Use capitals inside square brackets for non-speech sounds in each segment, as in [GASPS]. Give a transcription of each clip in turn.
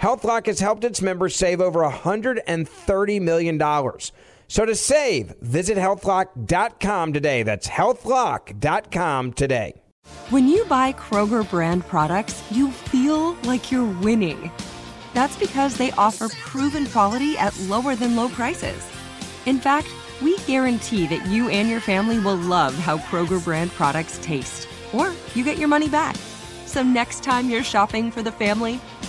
HealthLock has helped its members save over $130 million. So to save, visit healthlock.com today. That's healthlock.com today. When you buy Kroger brand products, you feel like you're winning. That's because they offer proven quality at lower than low prices. In fact, we guarantee that you and your family will love how Kroger brand products taste, or you get your money back. So next time you're shopping for the family,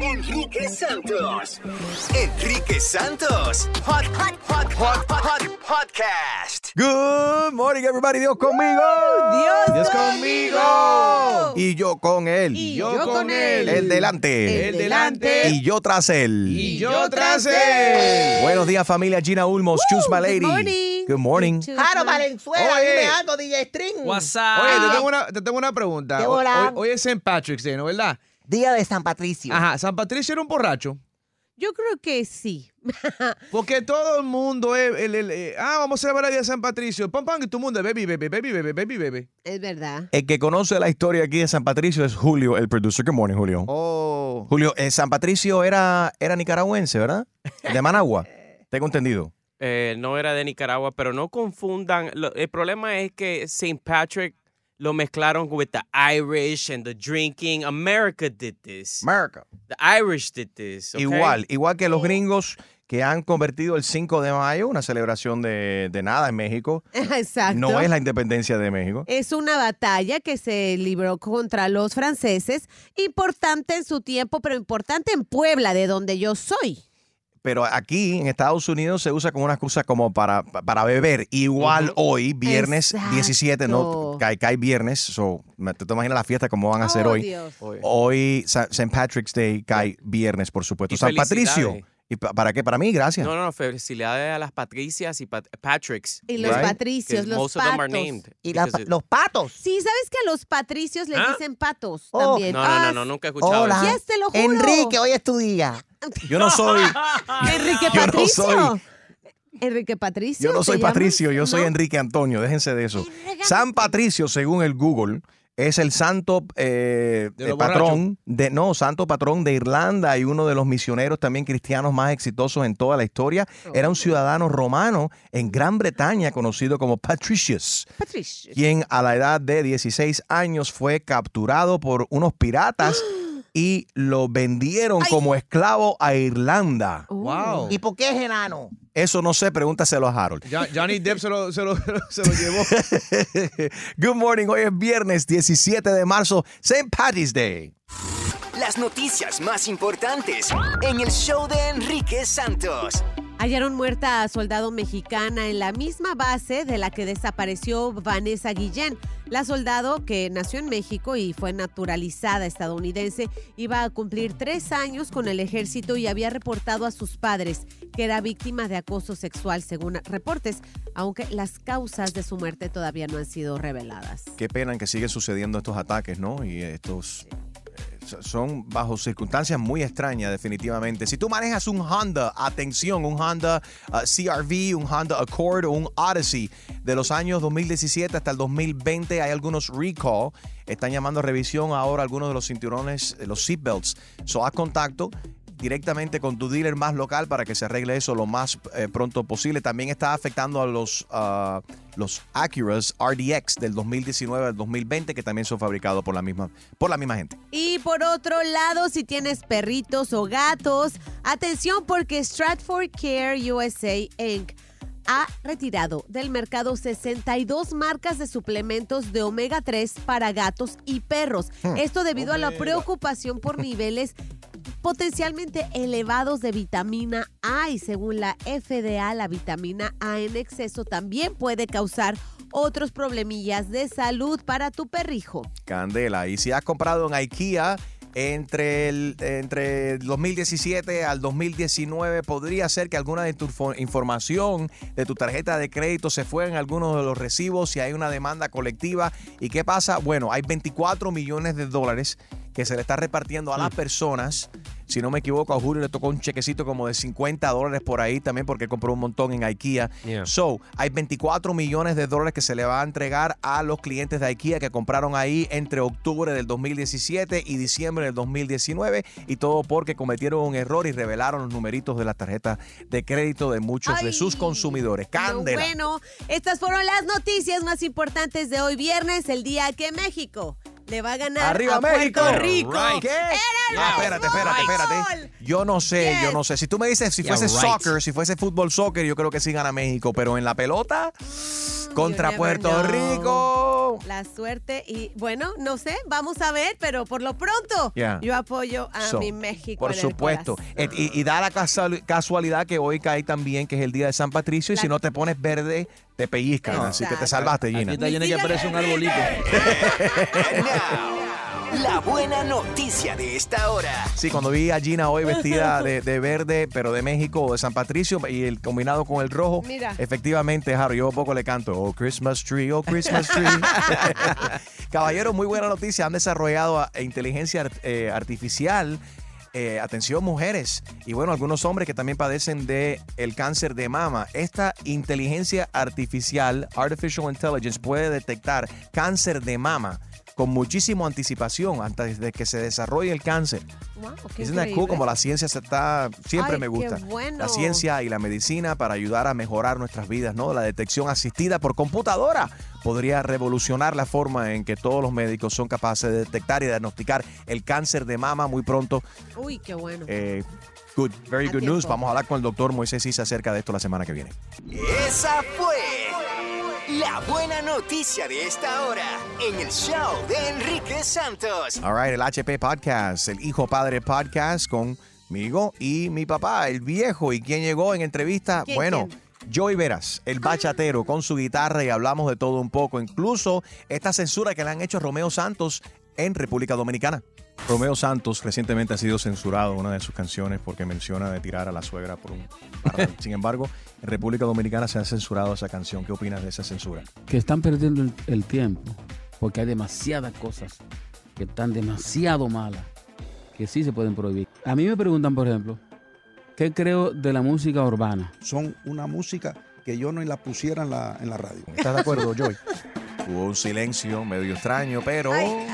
Enrique Santos. Enrique Santos. Hot, hot, hot, hot, hot, podcast. Good morning, everybody. Dios conmigo. Dios, Dios conmigo. Y yo con él. Y yo con él. El delante. El delante. Y yo tras él. Y yo tras él. Buenos días, familia. Gina Ulmos. Choose my lady. good morning. Good morning. Jaro Valenzuela, Oye. dime algo, DJ String. WhatsApp. Oye, te tengo una, te tengo una pregunta. Hoy- hoy es St. Patrick's Day, ¿no verdad? Día de San Patricio. Ajá, San Patricio era un borracho. Yo creo que sí. [LAUGHS] Porque todo el mundo es. el- el- eh, ah, vamos a celebrar el día de San Patricio. Pam, pam, y todo el mundo es baby, baby, baby, baby, baby, baby. Es verdad. El que conoce la historia aquí de San Patricio es Julio, el producer. Good morning, Julio. Oh. Julio, eh, San Patricio era, era nicaragüense, ¿verdad? De Managua. [LAUGHS] Tengo entendido. Eh, no era de Nicaragua, pero no confundan. lo- el problema es que St. Patrick lo mezclaron with the Irish and the drinking. America did this. America. The Irish did this. okay? Igual, igual que los gringos que han convertido el 5 de mayo, una celebración de, de nada en México. [LAUGHS] Exacto. No es la independencia de México. Es una batalla que se libró contra los franceses, importante en su tiempo, pero importante en Puebla, de donde yo soy. Pero aquí en Estados Unidos se usa como una excusa como para, para beber. Igual hoy, viernes Exacto. 17, no cae, cae viernes. So, te, te imaginas la fiesta como van a hacer Oh, hoy. Dios. Hoy, St. Patrick's Day cae viernes, por supuesto. Y San Patricio. ¿Y pa- para qué? Para mí, gracias. No, no, felicidades a las Patricias y Pat- Patricks. Y los Right. patricios, los most of them are patos. named Y la- it- los patos. Sí, ¿sabes que a los patricios les ¿Ah? dicen patos Oh. también? No, no, Ah, no, no, nunca he escuchado Hola. eso. Yes, te lo juro. Enrique, hoy es tu día. Yo no soy. [LAUGHS] Enrique Yo no Patricio. soy- Enrique Patricio. Yo no ¿se soy? Patricio, yo soy ¿No? Enrique Antonio, déjense de eso. San Patricio, según el Google, es el santo eh, De eh, patrón de no, santo patrón de Irlanda y uno de los misioneros también cristianos más exitosos en toda la historia. Era un ciudadano romano en Gran Bretaña conocido como Patricius, Patricio. quien a la edad de 16 años fue capturado por unos piratas [GASPS] y lo vendieron como esclavo a Irlanda. Oh. Wow. ¿Y por qué es enano? Eso no sé, pregúntaselo a Harold. Ya- Johnny Depp se lo, se lo- [LAUGHS] se lo llevó. [LAUGHS] Good morning, hoy es viernes 17 de marzo, St. Patty's Day. Las noticias más importantes en el show de Enrique Santos. Hallaron muerta a soldado mexicana en la misma base de la que desapareció Vanessa Guillén. La soldado, que nació en México y fue naturalizada estadounidense, iba a cumplir tres años con el ejército y había reportado a sus padres que era víctima de acoso sexual, según reportes, aunque las causas de su muerte todavía no han sido reveladas. Qué pena en que siguen sucediendo estos ataques, ¿no? Y estos son bajo circunstancias muy extrañas, definitivamente. Si tú manejas un Honda, atención, un Honda uh, CRV, un Honda Accord o un Odyssey de los años 2017 hasta el 2020, hay algunos recall. Están llamando a revisión ahora algunos de los cinturones, eh, los seatbelts. So, haz contacto directamente con tu dealer más local para que se arregle eso lo más eh, pronto posible. También está afectando a los, ah, los Acuras RDX del 2019 al 2020 que también son fabricados por la misma, por la misma gente. Y por otro lado, si tienes perritos o gatos, atención porque Stratford Care USA Inc. ha retirado del mercado 62 marcas de suplementos de omega 3 para gatos y perros. Hmm. Esto debido a la preocupación por niveles potencialmente elevados de vitamina A y según la FDA la vitamina A en exceso también puede causar otros problemillas de salud para tu perrijo. Candela. Y si has comprado en IKEA entre el, entre el 2017 al 2019, podría ser que alguna de tu fo- información de tu tarjeta de crédito se fue en algunos de los recibos, si hay una demanda colectiva. ¿Y qué pasa? Bueno, hay 24 millones de dólares que se le está repartiendo a las personas. Si no me equivoco, a Julio le tocó un chequecito como de 50 dólares por ahí también porque compró un montón en IKEA. Yeah. So, hay 24 millones de dólares que se le va a entregar a los clientes de IKEA que compraron ahí entre octubre del 2017 y diciembre del 2019 y todo porque cometieron un error y revelaron los numeritos de la tarjeta de crédito de muchos de sus consumidores. Pero Candela. bueno, estas fueron las noticias más importantes de hoy viernes, el día que México le va a ganar Arriba a México. Puerto Rico. Right. ¿Qué? Ah, espérate, espérate, espérate. Yo no sé, yo no sé. Si tú me dices si Yeah, fuese right. soccer, si fuese fútbol soccer, yo creo que sí gana México, pero en la pelota contra Puerto know. Rico. La suerte y bueno, no sé, vamos a ver, pero por lo pronto Yeah. yo apoyo a So, mi México. Por en supuesto. y, y da la casual- casualidad que hoy cae también, que es el día de San Patricio, y La- si no te pones verde, te pellizcan. Así que te salvaste, Gina. Aquí está Gina que parece un arbolito. [LAUGHS] La buena noticia de esta hora. Sí, cuando vi a Gina hoy vestida [LAUGHS] de, de verde, pero de México o de San Patricio, y el combinado con el rojo, Mira. efectivamente, Jaro, yo poco le canto, oh Christmas tree, oh Christmas tree. [LAUGHS] Caballero, muy buena noticia, han desarrollado a- inteligencia art- eh, artificial. eh, atención mujeres y bueno algunos hombres que también padecen de el cáncer de mama esta inteligencia artificial artificial intelligence puede detectar cáncer de mama con muchísima anticipación antes de que se desarrolle el cáncer Wow, Isn't that cool? Como la ciencia se está, siempre Ay, me gusta. bueno. La ciencia y la medicina para ayudar a mejorar nuestras vidas, ¿no? La detección asistida por computadora podría revolucionar la forma en que todos los médicos son capaces de detectar y diagnosticar el cáncer de mama muy pronto. Uy, qué bueno. Eh, good, very A good news. Vamos a hablar con el doctor Moisés Isa acerca de esto la semana que viene. Esa fue la buena noticia de esta hora en el show de Enrique Santos. All right, el HP Podcast, el Hijo Padre Podcast conmigo y mi papá, el viejo. ¿Y quién llegó en entrevista? ¿Quién, bueno, quién? Joey Veras, el bachatero, con su guitarra y hablamos de todo un poco. Incluso esta censura que le han hecho a Romeo Santos en República Dominicana. Romeo Santos recientemente ha sido censurado en una de sus canciones porque menciona de tirar a la suegra por un. [LAUGHS] Sin embargo, en República Dominicana se ha censurado esa canción. ¿Qué opinas de esa censura? que están perdiendo el, el tiempo porque hay demasiadas cosas que están demasiado malas que sí se pueden prohibir. A mí me preguntan, por ejemplo, ¿qué creo de la música urbana? Son una música que yo no la pusiera en la, en la radio. ¿Estás de acuerdo, [LAUGHS] Joey? Hubo un silencio medio extraño, pero...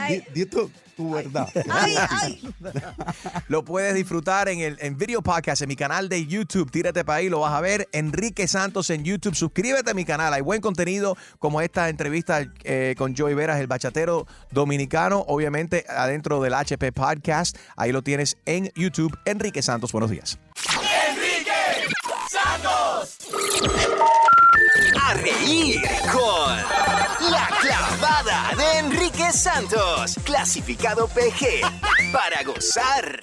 Di, di tu, tu verdad. [LAUGHS] [LAUGHS] Lo puedes disfrutar en el en video podcast en mi canal de YouTube. Tírate para ahí, lo vas a ver. Enrique Santos en YouTube. Suscríbete a mi canal. Hay buen contenido como esta entrevista eh, con Joey Veras, el bachatero dominicano. Obviamente adentro del HP Podcast. Ahí lo tienes en YouTube. Enrique Santos, buenos días. Enrique Santos. A reír con La Clavada de Enrique Santos. Clasificado PG. Para gozar.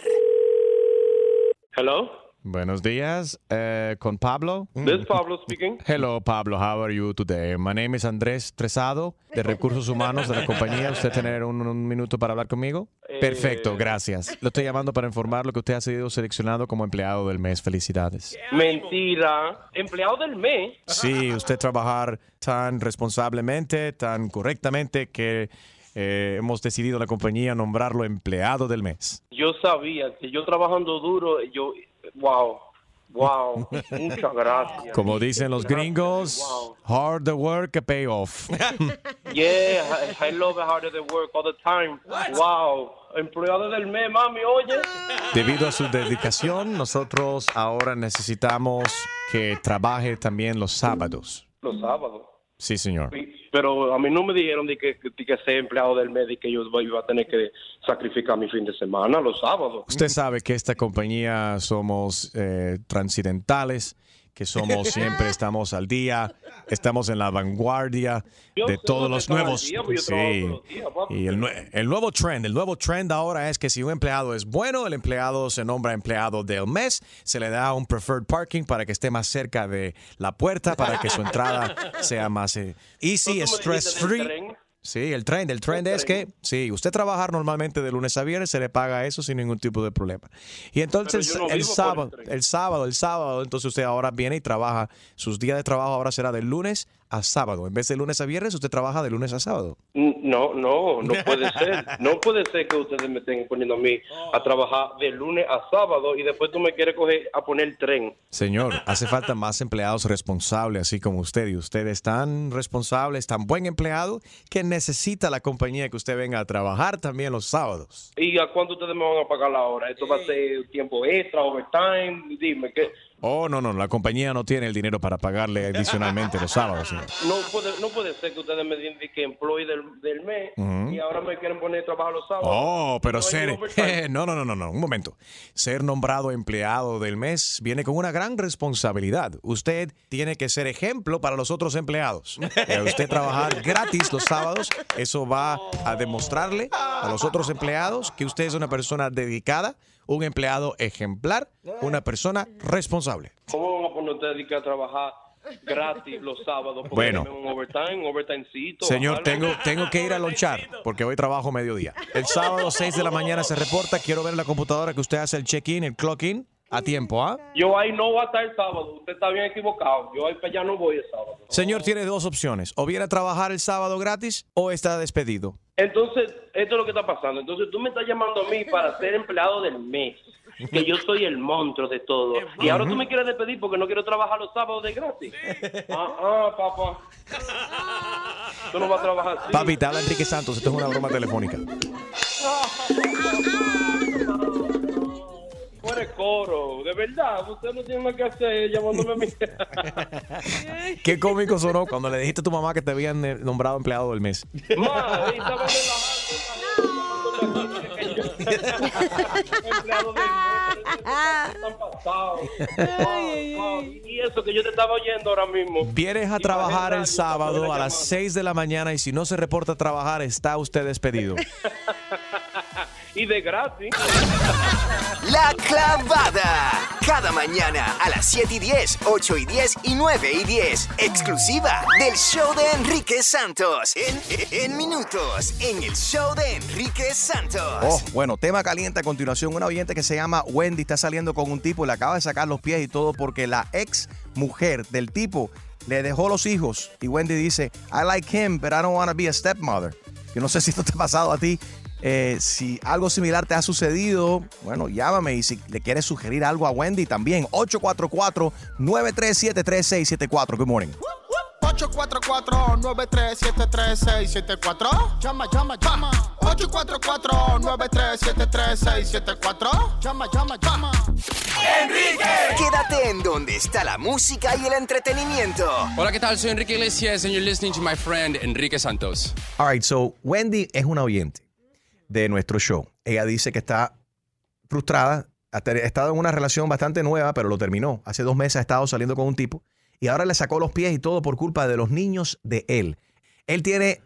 Hello, Buenos días, eh, con Pablo. this is Pablo speaking. Hello, Pablo. How are you today? My name is Andrés Tresado, de Recursos Humanos de la compañía. ¿Usted tener un, un minuto para hablar conmigo? Perfecto, gracias. Lo estoy llamando para informarlo que usted ha sido seleccionado como empleado del mes. Felicidades. Mentira. Empleado del mes. Sí, usted trabajar tan responsablemente, tan correctamente que eh, hemos decidido la compañía nombrarlo empleado del mes. Yo sabía que yo trabajando duro, yo, wow, wow, muchas gracias. Como dicen los gringos, Wow. hard the work, a pay off. [LAUGHS] Yeah, I, I love how they work all the time. Wow, empleado del mes, mami, oye. Debido a su dedicación, nosotros ahora necesitamos que trabaje también los sábados. Los sábados. Sí, señor. Pero a mí no me dijeron de que, de que ser empleado del mes y que yo iba a tener que sacrificar mi fin de semana los sábados. Usted sabe que esta compañía somos eh, transidentales, que somos [LAUGHS] siempre estamos al día, estamos en la vanguardia de todos los nuevos. papi. y el, el nuevo trend, el nuevo trend ahora es que si un empleado es bueno, el empleado se nombra empleado del mes, se le da un preferred parking para que esté más cerca de la puerta, para que su entrada [LAUGHS] sea más eh, easy, stress free. Sí, el trend, el trend es que si usted trabajar normalmente de lunes a viernes, se le paga eso sin ningún tipo de problema. Y entonces no el sábado, el el sábado, el sábado, entonces usted ahora viene y trabaja, sus días de trabajo ahora será de lunes a sábado. En vez de lunes a viernes, usted trabaja de lunes a sábado. No, no, no puede ser. No puede ser que ustedes me estén poniendo a mí a trabajar de lunes a sábado y después tú me quieres coger a poner el tren. Señor, hace falta más empleados responsables, así como usted. Y usted es tan responsable, es tan buen empleado, que necesita la compañía que usted venga a trabajar también los sábados. ¿Y a cuánto ustedes me van a pagar la hora? ¿Esto va a ser tiempo extra, overtime? Dime, ¿qué? Oh, no, no, la compañía no tiene el dinero para pagarle adicionalmente los sábados. señor. No puede, no puede ser que ustedes me digan que employee del, del mes y ahora me quieren poner a trabajar los sábados. Oh, pero No ser... [LAUGHS] no, no, no, no, no, un momento. Ser nombrado empleado del mes viene con una gran responsabilidad. Usted tiene que ser ejemplo para los otros empleados. Eh, usted trabajar gratis los sábados, eso va a demostrarle a los otros empleados que usted es una persona dedicada, un empleado ejemplar, una persona responsable. ¿Cómo van a poner ustedes que a trabajar gratis los sábados? Bueno. denme un overtime, un overtimecito. Señor, tengo, tengo que ir a lonchar porque hoy trabajo mediodía. El sábado 6 de la mañana se reporta. Quiero ver en la computadora que usted hace el check-in, el clock-in a tiempo, ¿ah? Yo ahí no voy a estar el sábado. Usted está bien equivocado. Yo ahí para allá no voy el sábado. Señor, tiene dos opciones. O viene a trabajar el sábado gratis o está despedido. Entonces, esto es lo que está pasando. Entonces, tú me estás llamando a mí [LAUGHS] para ser empleado del mes. Que yo soy el monstruo de todo. Y ahora tú me quieres despedir porque no quiero trabajar los sábados de gratis. Ah, ah, papá. Tú no vas a trabajar así. Papi, te habla Enrique Santos. Esto es una broma telefónica. Fuera coro. De verdad, usted no tiene nada que hacer llamándome a mí. [LAUGHS] Qué cómico sonó cuando le dijiste a tu mamá que te habían eh, nombrado empleado del mes. Ma, ahí estaba Empleado del mes. Wow, wow. Y eso que yo te estaba oyendo ahora mismo. Vienes a trabajar el sábado a las 6 de la mañana y si no se reporta a trabajar, está usted despedido. [LAUGHS] Y de gratis. [LAUGHS] La clavada. Cada mañana a las 7 y 10, 8 y 10 y 9 y 10. Exclusiva del show de Enrique Santos. En, en minutos, en el show de Enrique Santos. Oh, bueno, tema caliente a continuación. Una oyente que se llama Wendy está saliendo con un tipo y le acaba de sacar los pies y todo porque la ex mujer del tipo le dejó los hijos. Y Wendy dice, I like him, but I don't want to be a stepmother. Yo no sé si esto te ha pasado a ti. Eh, si algo similar te ha sucedido, bueno, llámame y si le quieres sugerir algo a Wendy también. 844-937-3674. Good morning. 844-937-3674. Llama, llama, llama. 844-937-3674. Llama, llama, llama. Enrique. Quédate en donde está la música y el entretenimiento. Hola, ¿qué tal? Soy Enrique Iglesias and you're listening to my friend Enrique Santos. All right, so Wendy es una oyente de nuestro show. Ella dice que está frustrada ha estado en una relación bastante nueva, pero lo terminó. Hace dos meses ha estado saliendo con un tipo y ahora le sacó los pies y todo por culpa de los niños de él. Él tiene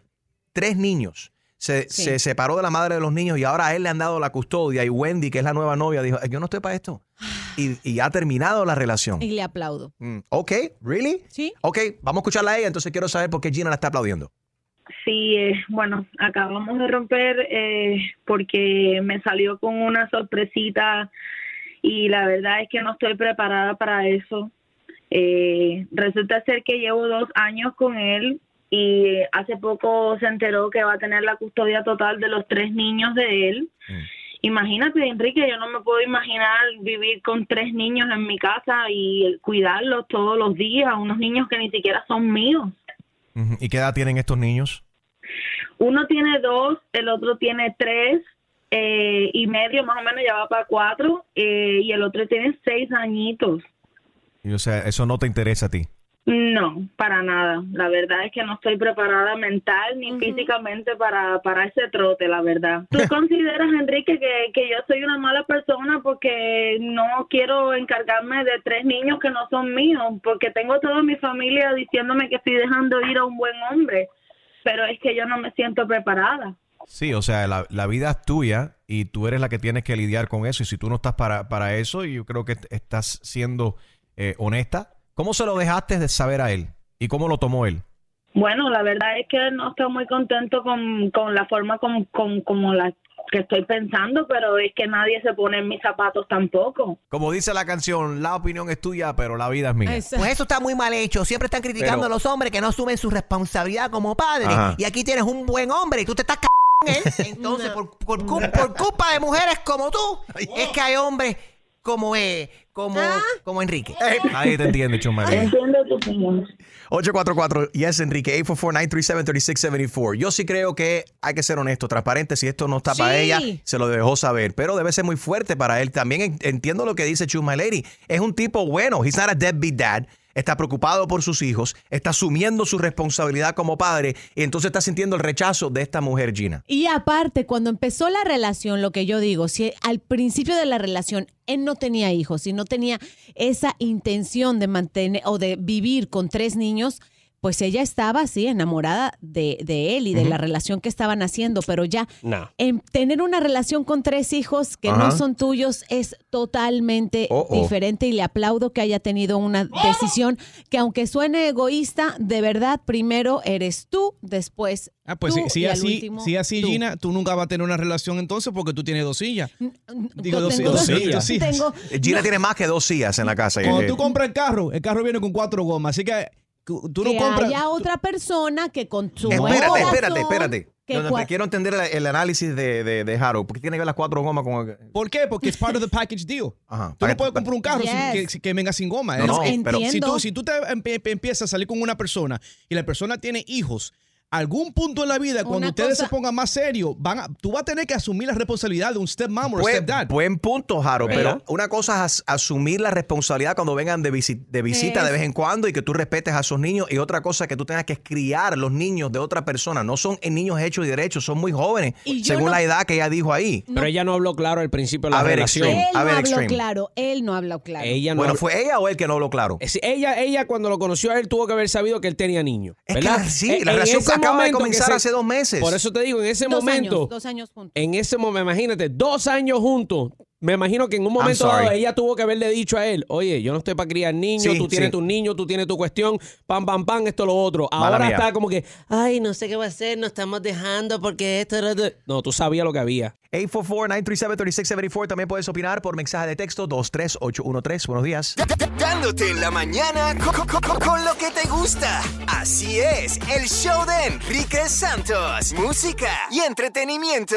tres niños. Se, Sí. se separó de la madre de los niños y ahora a él le han dado la custodia y Wendy, que es la nueva novia, dijo, yo no estoy para esto. [SIGHS] Y, y ha terminado la relación. Y le aplaudo. Mm, ok, ¿really? Sí. Ok, vamos a escucharla a ella, entonces quiero saber por qué Gina la está aplaudiendo. Sí, eh, bueno, acabamos de romper eh, porque me salió con una sorpresita y la verdad es que no estoy preparada para eso. Eh, resulta ser que llevo dos años con él y hace poco se enteró que va a tener la custodia total de los tres niños de él. Imagínate, Enrique, yo no me puedo imaginar vivir con tres niños en mi casa y cuidarlos todos los días, unos niños que ni siquiera son míos. ¿Y qué edad tienen estos niños? Uno tiene dos, el otro tiene tres eh, y medio, más o menos ya va para cuatro, eh, y el otro tiene seis añitos. Y, o sea, eso no te interesa a ti. No, para nada. La verdad es que no estoy preparada mental ni físicamente para, para ese trote, la verdad. ¿Tú [LAUGHS] consideras, Enrique, que, que yo soy una mala persona porque no quiero encargarme de tres niños que no son míos? Porque tengo toda mi familia diciéndome que estoy dejando ir a un buen hombre, pero es que yo no me siento preparada. Sí, o sea, la, la vida es tuya y tú eres la que tienes que lidiar con eso. Y si tú no estás para, para eso, yo creo que estás siendo eh, honesta. ¿Cómo se lo dejaste de saber a él? ¿Y cómo lo tomó él? Bueno, la verdad es que no estoy muy contento con, con la forma con, con, como la que estoy pensando, pero es que nadie se pone en mis zapatos tampoco. Como dice la canción, la opinión es tuya, pero la vida es mía. Pues eso está muy mal hecho. Siempre están criticando Pero- a los hombres que no asumen su responsabilidad como padres. Ajá. Y aquí tienes un buen hombre y tú te estás c en él. [LAUGHS] Entonces, por, por culpa de mujeres como tú, es que hay hombres como eh, como, como Enrique. Nadie te entiende, Chumarín. Entiendo tu opinión. 844 Yes Enrique 844-937-3674 Yo sí creo que hay que ser honesto, transparente. Si esto no está para ella, se lo dejó saber. Pero debe ser muy fuerte para él. También en- entiendo lo que dice Chus My Lady. Es un tipo bueno. He's not a deadbeat dad. Está preocupado por sus hijos. Está asumiendo su responsabilidad como padre. Y entonces está sintiendo el rechazo de esta mujer, Gina. Y aparte, cuando empezó la relación, lo que yo digo, si al principio de la relación él no tenía hijos y no tenía esa intención de mantener o de vivir con tres niños, pues ella estaba así enamorada de, de él y de la relación que estaban haciendo, pero ya No. en tener una relación con tres hijos que no son tuyos es totalmente Oh, oh. diferente y le aplaudo que haya tenido una decisión que aunque suene egoísta, de verdad primero eres tú, después Ah, pues tú si, así, último si así tú. Gina, tú nunca vas a tener una relación entonces porque tú tienes dos sillas. Digo, Yo dos, tengo dos dos- sillas. dos sillas. tengo- Gina tiene más que dos sillas en la casa. Cuando Eh, tú compras el carro, el carro viene con cuatro gomas, así que tú no que compras. haya otra persona que con su Espérate, corazón, espérate, espérate. que No, no, te quiero entender el, el análisis de, de, de Harold. ¿Por qué tiene que ver las cuatro gomas con el- ¿Por qué? Porque es part of the package deal. [LAUGHS] Ajá. Tú no puedes comprar un carro sin Yes. que, que venga sin goma. No, Es- no, pero- si Entiendo. tú, si tú te empie- empiezas a salir con una persona y la persona tiene hijos, algún punto en la vida, cuando Una ustedes cosa- se pongan más serios, van a- tú vas a tener que asumir la responsabilidad de un stepmom o Buen, stepdad. buen punto, Jaro, ¿Verdad? pero una cosa es as- asumir la responsabilidad cuando vengan de, visi- de visita de Es- vez en cuando y que tú respetes a esos niños y otra cosa que tú tengas que criar los niños de otra persona. No son niños hechos y derechos, son muy jóvenes, Y según no- la edad que ella dijo ahí. Pero ella no habló claro al principio de la A ver, relación. Extreme. él A no habló Extreme. claro, él no habló claro. Ella no Bueno, habló- ¿fue ella o él que no habló claro? Sí, ella, ella cuando lo conoció a él tuvo que haber sabido que él tenía niños. Es sí, En- la relación acaba de comenzar se- hace dos meses. Por eso te digo, en ese dos momento, años, dos años juntos. en ese momento, imagínate, dos años juntos. Me imagino que en un momento dado ella tuvo que haberle dicho a él, oye, yo no estoy para criar niños, Sí, tú tienes sí. tus niños, tú tienes tu cuestión, pam, pam, pam, esto, lo otro. Mala Ahora mía. está como que, ay, no sé qué va a hacer, nos estamos dejando porque esto... lo otro". No, tú sabías lo que había. 844-937-3674. También puedes opinar por mensaje de texto 23813. Buenos días. Dándote en la mañana co- co- co- con, lo que te gusta. Así es, el show de Enrique Santos. Música y entretenimiento.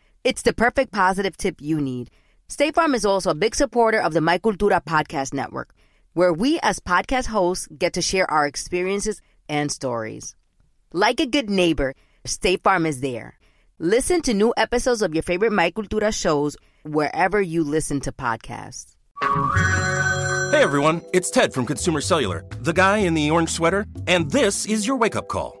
It's the perfect positive tip you need. State Farm is also a big supporter of the My Cultura podcast network, where we as podcast hosts get to share our experiences and stories. Like a good neighbor, State Farm is there. Listen to new episodes of your favorite My Cultura shows wherever you listen to podcasts. Hey everyone, it's Ted from Consumer Cellular, the guy in the orange sweater, and this is your wake up call.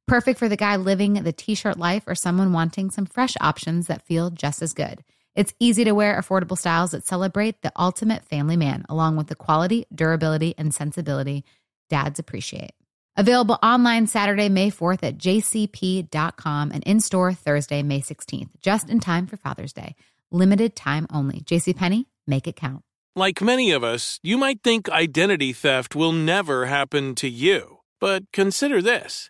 Perfect for the guy living the t shirt life or someone wanting some fresh options that feel just as good. It's easy to wear, affordable styles that celebrate the ultimate family man, along with the quality, durability, and sensibility dads appreciate. Available online Saturday, May 4th at jcp.com and in store Thursday, May 16th, just in time for Father's Day. Limited time only. JCPenney, make it count. Like many of us, you might think identity theft will never happen to you. But consider this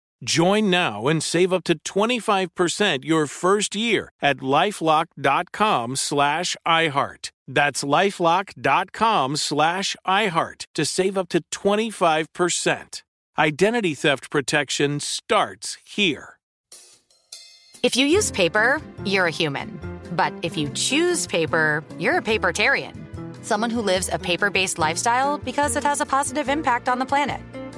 Join now and save up to 25% your first year at lifelock.com slash iHeart. That's lifelock.com slash iHeart to save up to 25%. Identity theft protection starts here. If you use paper, you're a human. But if you choose paper, you're a papertarian. Someone who lives a paper based lifestyle because it has a positive impact on the planet.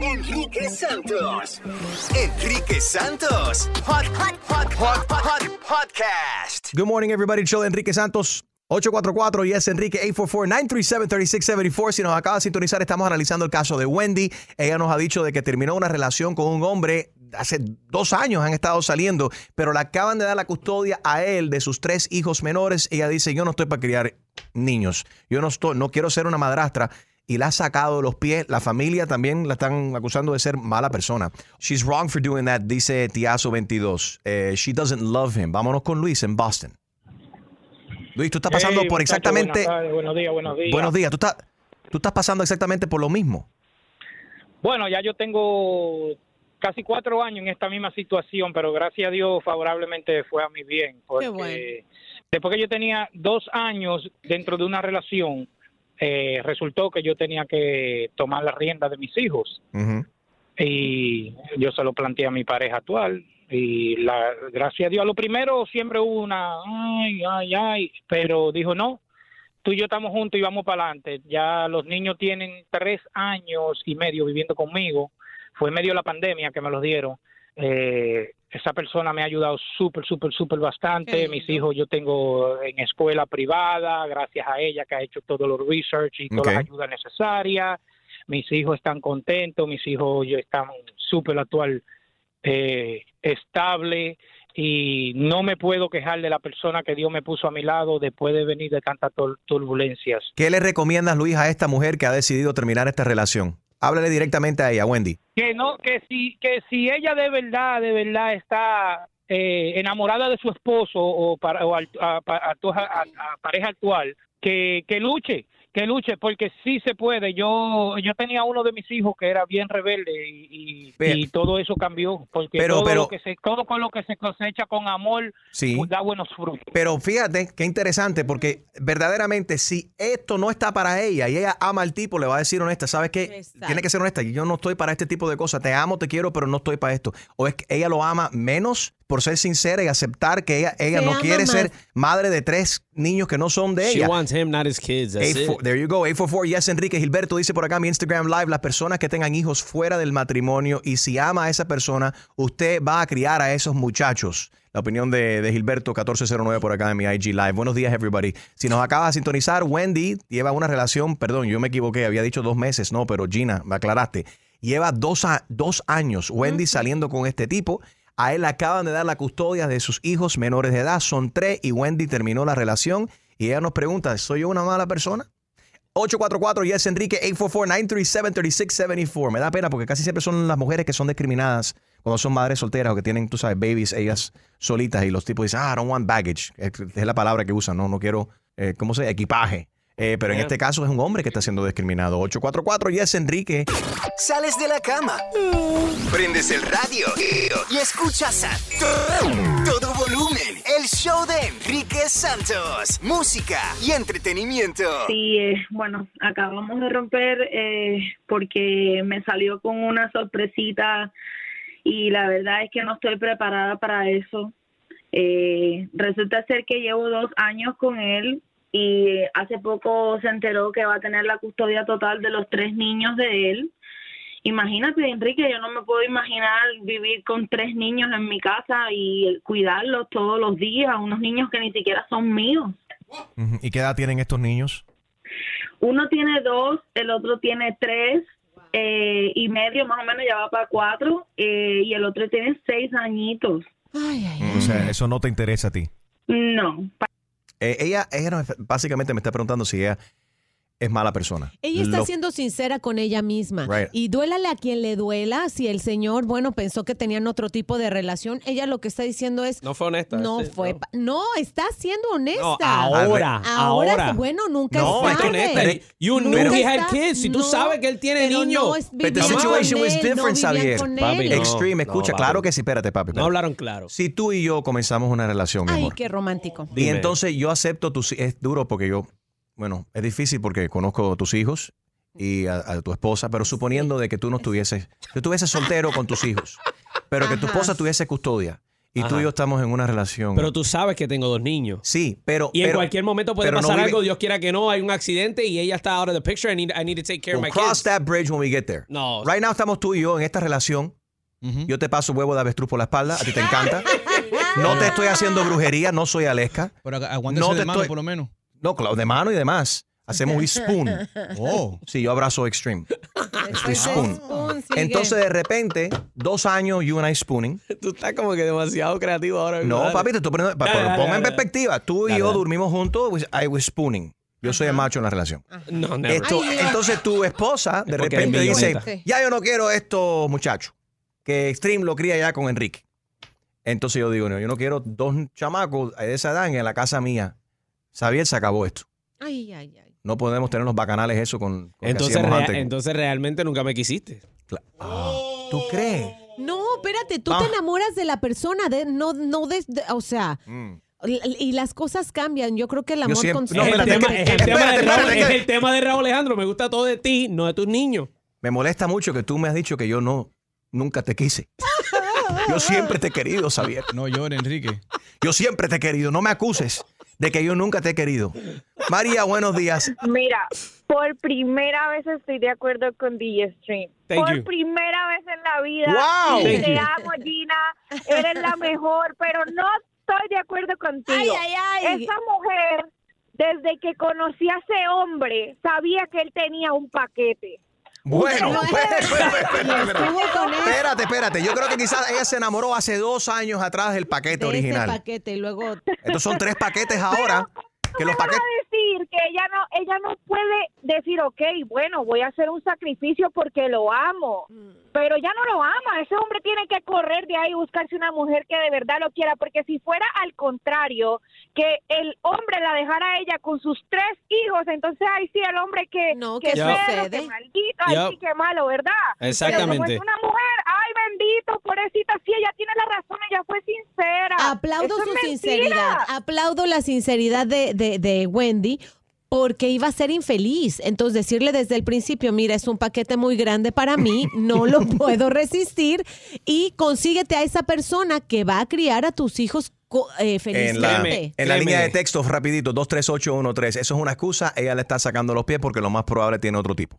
Enrique Santos. Enrique Santos. Hot, hot, hot, hot, hot, podcast. Good morning, everybody. Chill Enrique Santos. 844 y es Enrique 844-937-3674. Si nos acaba de sintonizar, estamos analizando el caso de Wendy. Ella nos ha dicho de que terminó una relación con un hombre hace dos años han estado saliendo, pero le acaban de dar la custodia a él de sus tres hijos menores. Ella dice, yo no estoy para criar niños. Yo no estoy, no quiero ser una madrastra. Y la ha sacado de los pies. La familia también la están acusando de ser mala persona. She's wrong for doing that, dice Tiazo 22. Eh, she doesn't love him. Vámonos con Luis en Boston. Luis, tú estás pasando Hey, por muchacho, exactamente. buenas tardes, buenos días, buenos días. Buenos días. Tú estás, tú estás pasando exactamente por lo mismo. Bueno, ya yo tengo casi cuatro años en esta misma situación, pero gracias a Dios favorablemente fue a mi bien. Porque después que yo tenía dos años dentro de una relación, eh, resultó que yo tenía que tomar la rienda de mis hijos. Y yo se lo planteé a mi pareja actual. Y la, gracias a Dios, a lo primero siempre hubo una, ay, ay, ay, pero dijo, no, tú y yo estamos juntos y vamos para adelante. Ya los niños tienen tres años y medio viviendo conmigo. Fue en medio de la pandemia que me los dieron. Eh, esa persona me ha ayudado súper, súper, súper bastante. Mis hijos yo tengo en escuela privada, gracias a ella que ha hecho todo los research y toda la Ok. ayuda necesaria. Mis hijos están contentos, mis hijos ya están súper actual, eh, estable y no me puedo quejar de la persona que Dios me puso a mi lado después de venir de tantas tur- turbulencias. ¿Qué le recomiendas, Luis, a esta mujer que ha decidido terminar esta relación? Háblale directamente a ella, Wendy. que no que si que si ella de verdad de verdad está eh, enamorada de su esposo o para o a, a- a pareja actual que, que luche que luche porque sí se puede yo yo tenía uno de mis hijos que era bien rebelde y, y- Pero- y todo eso cambió porque Pero- todo pero- lo que se todo con lo que se cosecha con amor Sí. pues, da buenos frutos Pero fíjate qué interesante, porque verdaderamente si esto no está para ella y ella ama al tipo, le va a decir honesta, ¿sabes qué? Tiene que ser honesta, yo no estoy para este tipo de cosas, te amo, te quiero, pero no estoy para esto. O es que ella lo ama menos por ser sincera y aceptar que ella, no quiere más. ser madre de tres niños que no son de She ella. wants him, not his kids. That's it. 84 there you go. 844 Yes Enrique Gilberto dice por acá mi Instagram Live, las personas que tengan hijos fuera del matrimonio y si ama a esa persona, usted va a criar a esos muchachos. La opinión de, de Gilberto 1409 por acá en mi IG Live. Buenos días, everybody. Si nos acaba de sintonizar, Wendy lleva una relación, perdón, yo me equivoqué, había dicho dos meses, no, pero Gina, me aclaraste. Lleva dos, a- dos años Wendy saliendo con este tipo. A él acaban de dar la custodia de sus hijos menores de edad, son tres y Wendy terminó la relación. Y ella nos pregunta, ¿soy yo una mala persona? 844 Yes Enrique 844-937-3674. Me da pena porque casi siempre son las mujeres que son discriminadas cuando son madres solteras o que tienen, tú sabes, babies ellas solitas y los tipos dicen, ah, I don't want baggage. Es la palabra que usan, no, no quiero, eh, ¿cómo se? Equipaje. Eh, pero en Yeah. este caso es un hombre que está siendo discriminado. 844 Yes Enrique. Sales de la cama, prendes el radio y escuchas a todo, todo volumen. El show de Enrique Santos. Música y entretenimiento. Sí, eh, bueno, acabamos de romper eh, porque me salió con una sorpresita y la verdad es que no estoy preparada para eso. Eh, resulta ser que llevo dos años con él y hace poco se enteró que va a tener la custodia total de los tres niños de él. Imagínate, Enrique, yo no me puedo imaginar vivir con tres niños en mi casa y cuidarlos todos los días, unos niños que ni siquiera son míos. ¿Y qué edad tienen estos niños? Uno tiene dos, el otro tiene tres eh, y medio, más o menos ya va para cuatro, eh, y el otro tiene seis añitos. O sea, eso no te interesa a ti. No, Eh, ella, ella básicamente me está preguntando si ella es mala persona. Ella está Lo- siendo sincera con ella misma. Right. Y duélale a quien le duela, si el señor, bueno, pensó que tenían otro tipo de relación, ella lo que está diciendo es... No fue honesta. No sí, fue... no. está siendo honesta. No, ahora, Ahora, ahora. bueno, nunca No, es honesta. You knew he es had kids. Si tú No, sabes que él tiene pero niños. no es- But the situation was different, Xavier. Papi. Extreme, escucha, papi. claro que sí, espérate, papi. No hablaron claro. Si tú y yo comenzamos una relación, mi Ay, amor, qué romántico. y entonces yo acepto tus es duro porque yo, bueno, es difícil porque conozco a tus hijos y a, a tu esposa, pero suponiendo de que tú no estuvieses, que estuvieses soltero con tus hijos, pero que tu esposa tuviese custodia y tú y yo estamos en una relación. Pero tú sabes que tengo dos niños. sí, pero Y en pero- cualquier momento puede no pasar vive- algo, Dios quiera que no, hay un accidente y ella está out of the picture. I need, I need to take care of my cross kids. that bridge when we get there. No. Right now estamos tú y yo en esta relación. Yo te paso huevo de avestruz por la espalda, a ti te encanta. [LAUGHS] No te estoy haciendo brujería, no soy Aleska. Pero aguántese de mano, por lo menos. No, claro, de mano y demás. Hacemos [LAUGHS] we spoon. Oh. Sí, yo abrazo Extreme. Spoon. Entonces, de repente, dos años, you and I spooning. Tú estás como que demasiado creativo ahora. No, Dale. papi, te estoy poniendo. pa- Dale, pero dale, ponme en perspectiva. Tú y yo dale. dormimos juntos, pues, I was spooning. Yo soy el macho en la relación. No, never. Esto, Ay, entonces tu esposa de porque repente dice, ya yo no quiero esto, muchacho. Que Extreme lo cría ya con Enrique. Entonces yo digo, no, yo no quiero dos chamacos de esa edad en la casa mía. Xavier, se acabó esto. Ay, ay, ay. No podemos tener los bacanales eso con, con Entonces, hacíamos rea- antes. entonces realmente nunca me quisiste. ¿Tú crees? No, espérate, tú Ah. te enamoras de la persona, de, no, no de, de- o sea, l- y las cosas cambian. Yo creo que el amor siempre- con no, es, el espérate, tema, que- es el tema espérate, de Raúl, espérate, es que- el tema de Raúl Alejandro. Me gusta todo de ti, no de tus niños. Me molesta mucho que tú me has dicho que yo no nunca te quise. Yo siempre te he querido, Xavier. No llores, Enrique. Yo siempre te he querido. No me acuses de que yo nunca te he querido. María, buenos días. Mira, por primera vez estoy de acuerdo con DJ Stream. Thank por you. primera vez en la vida. Wow. Te you. amo, Gina. Eres la mejor, pero no estoy de acuerdo contigo. Ay, ay, ay. Esa mujer, desde que conocí a ese hombre, sabía que él tenía un paquete. Bueno, No, espérate, espérate, espérate, espérate. Yo creo que quizás ella se enamoró hace dos años atrás del paquete De original. paquete y luego... Estos son tres paquetes ahora. Que los paquetes. Que ella no ella no puede decir ok bueno voy a hacer un sacrificio porque lo amo. Pero ya no lo ama. Ese hombre tiene que correr de ahí y buscarse una mujer que de verdad lo quiera. Porque si fuera al contrario que el hombre la dejara a ella con sus tres hijos entonces ahí sí el hombre que que ¿qué feo, sucede? que maldito ay sí que malo verdad Exactamente. pero como es una mujer ay bendito pobrecita sí ella tiene la razón ella fue sincera. Aplaudo Eso su sinceridad. Aplaudo la sinceridad de, de- de Wendy porque iba a ser infeliz. Entonces decirle desde el principio, mira, es un paquete muy grande para mí, no [LAUGHS] lo puedo resistir y consíguete a esa persona que va a criar a tus hijos eh, En la, felizmente. en la línea de texto, rapidito, 23813. Eso es una excusa. Ella le está sacando los pies porque lo más probable tiene otro tipo.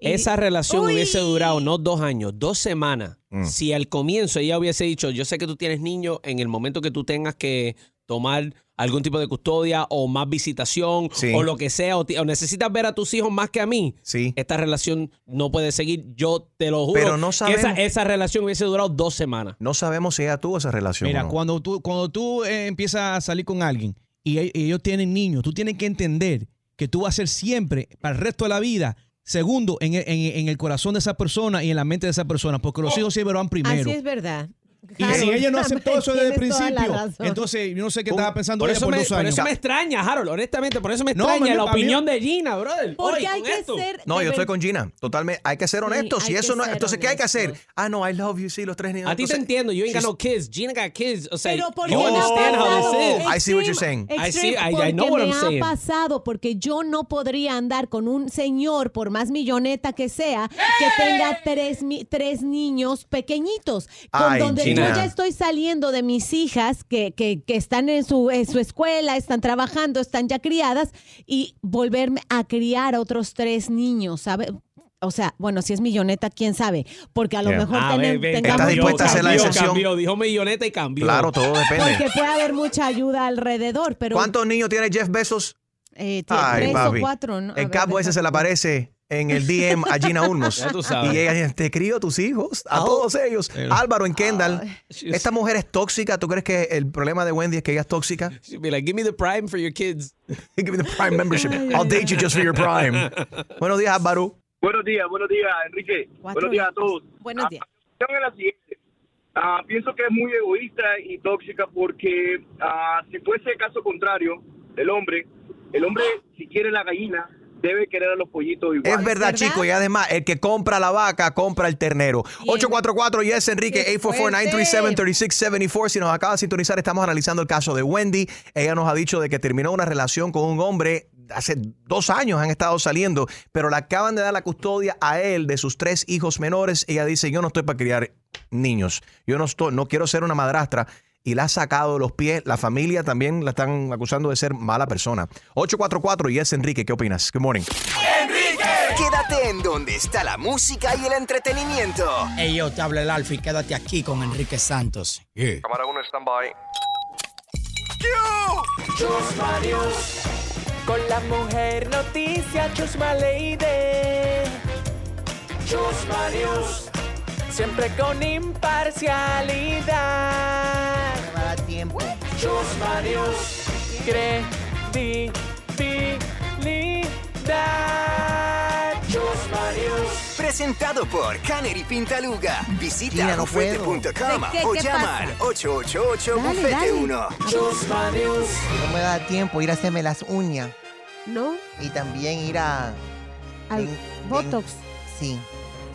Esa relación hubiese durado no dos años, dos semanas. Mm. Si al comienzo ella hubiese dicho, yo sé que tú tienes niños, en el momento que tú tengas que tomar algún tipo de custodia o más visitación o lo que sea, o, necesitas ver a tus hijos más que a mí, esta relación no puede seguir. Yo te lo juro Pero no que esa, sabemos. esa relación hubiese durado dos semanas. No sabemos si ella tuvo esa relación. Mira, o no. cuando tú, cuando tú eh, empiezas a salir con alguien y e- ellos tienen niños, tú tienes que entender que tú vas a ser siempre, para el resto de la vida, segundo en el, en- en el corazón de esa persona y en la mente de esa persona, porque los hijos siempre van primero. Así es verdad. Y si ella no aceptó eso desde el principio, entonces yo no sé qué estaba pensando Por ella eso, por me, dos por años. eso me extraña, Harold. Honestamente, por eso me No, extraña me- la a mí- opinión de Gina, brother. Porque Hoy, hay que esto. ser No, yo estoy con Gina. Totalmente. Hay que ser honestos. hay si eso no, entonces, ¿qué hay que hacer? Ah, no, I love you. Sí, los tres niños. A ti te entiendo. You ain't got no kids. Gina got kids. O sea, Pero porque you me ha understand how pasado. this is. I see what you're saying. I see. I, know what I'm me ha saying. pasado porque yo no podría andar con un señor, por más milloneta que sea, que tenga tres, niños pequeñitos, con Ay, donde Gina. Yo ya estoy saliendo de mis hijas que, que, que están en su, en su escuela, están trabajando, están ya criadas, y volverme a criar a otros tres niños, ¿sabe? O sea, bueno, si es milloneta, quién sabe, porque a lo Yeah. mejor Ah, ve, ve, tengamos ¿Estás dispuesta a hacer la excepción? Cambió, dijo milloneta y cambió. Claro, todo depende. porque puede haber mucha ayuda alrededor, pero ¿Cuántos niños tiene Jeff Bezos? eh, Ay, tres papi. o cuatro, ¿no? A El ver, capo ese se le aparece en el DM a Gina Ulmos. [LAUGHS] Ya tú sabes. Y ella dice, te crío tus hijos, a todos ellos. Álvaro en Kendall. Esta mujer es tóxica. ¿Tú crees que el problema de Wendy es que ella es tóxica? [LAUGHS] She'd be like, give me the prime for your kids. [LAUGHS] Give me the prime membership. I'll date you just for your prime. Buenos días, Álvaro. Buenos días, buenos días, Enrique. Buenos días a todos. Buenos días. La cuestión es la siguiente. Ah, pienso que es muy egoísta y tóxica porque ah, si fuese el caso contrario, el hombre, el hombre si quiere la gallina, debe querer a los pollitos igual. Es verdad, chico, y además, el que compra la vaca, compra el ternero. 844 yes Enrique, 844-934-3674. Si nos acaba de sintonizar, estamos analizando el caso de Wendy. Ella nos ha dicho de que terminó una relación con un hombre hace dos años han estado saliendo, pero le acaban de dar la custodia a él de sus tres hijos menores. Ella dice, yo no estoy para criar niños. Yo no estoy, no quiero ser una madrastra. Y la ha sacado de los pies. La familia también la están acusando de ser mala persona. 844 yes Enrique, ¿qué opinas? Good morning. Quédate en donde está la música y el entretenimiento. Hey, yo, te habla el Alfi. Quédate aquí con Enrique Santos. Cámara 1, stand by. Chusma News. Con la mujer noticia, Chusma Lady. Chusma News. Siempre con imparcialidad. Me va a dar tiempo. Chusma News. Credibilidad. Chusma News. Presentado por Canary Pintaluga. Visita Gina, no puedo. bufete.com ¿De qué? o ¿Qué llama pasa? al 888 Dale, bufete dale. 1. Chusma News. No me da tiempo ir a hacerme las uñas ¿No? y también ir a... Al ten- Botox. Sí.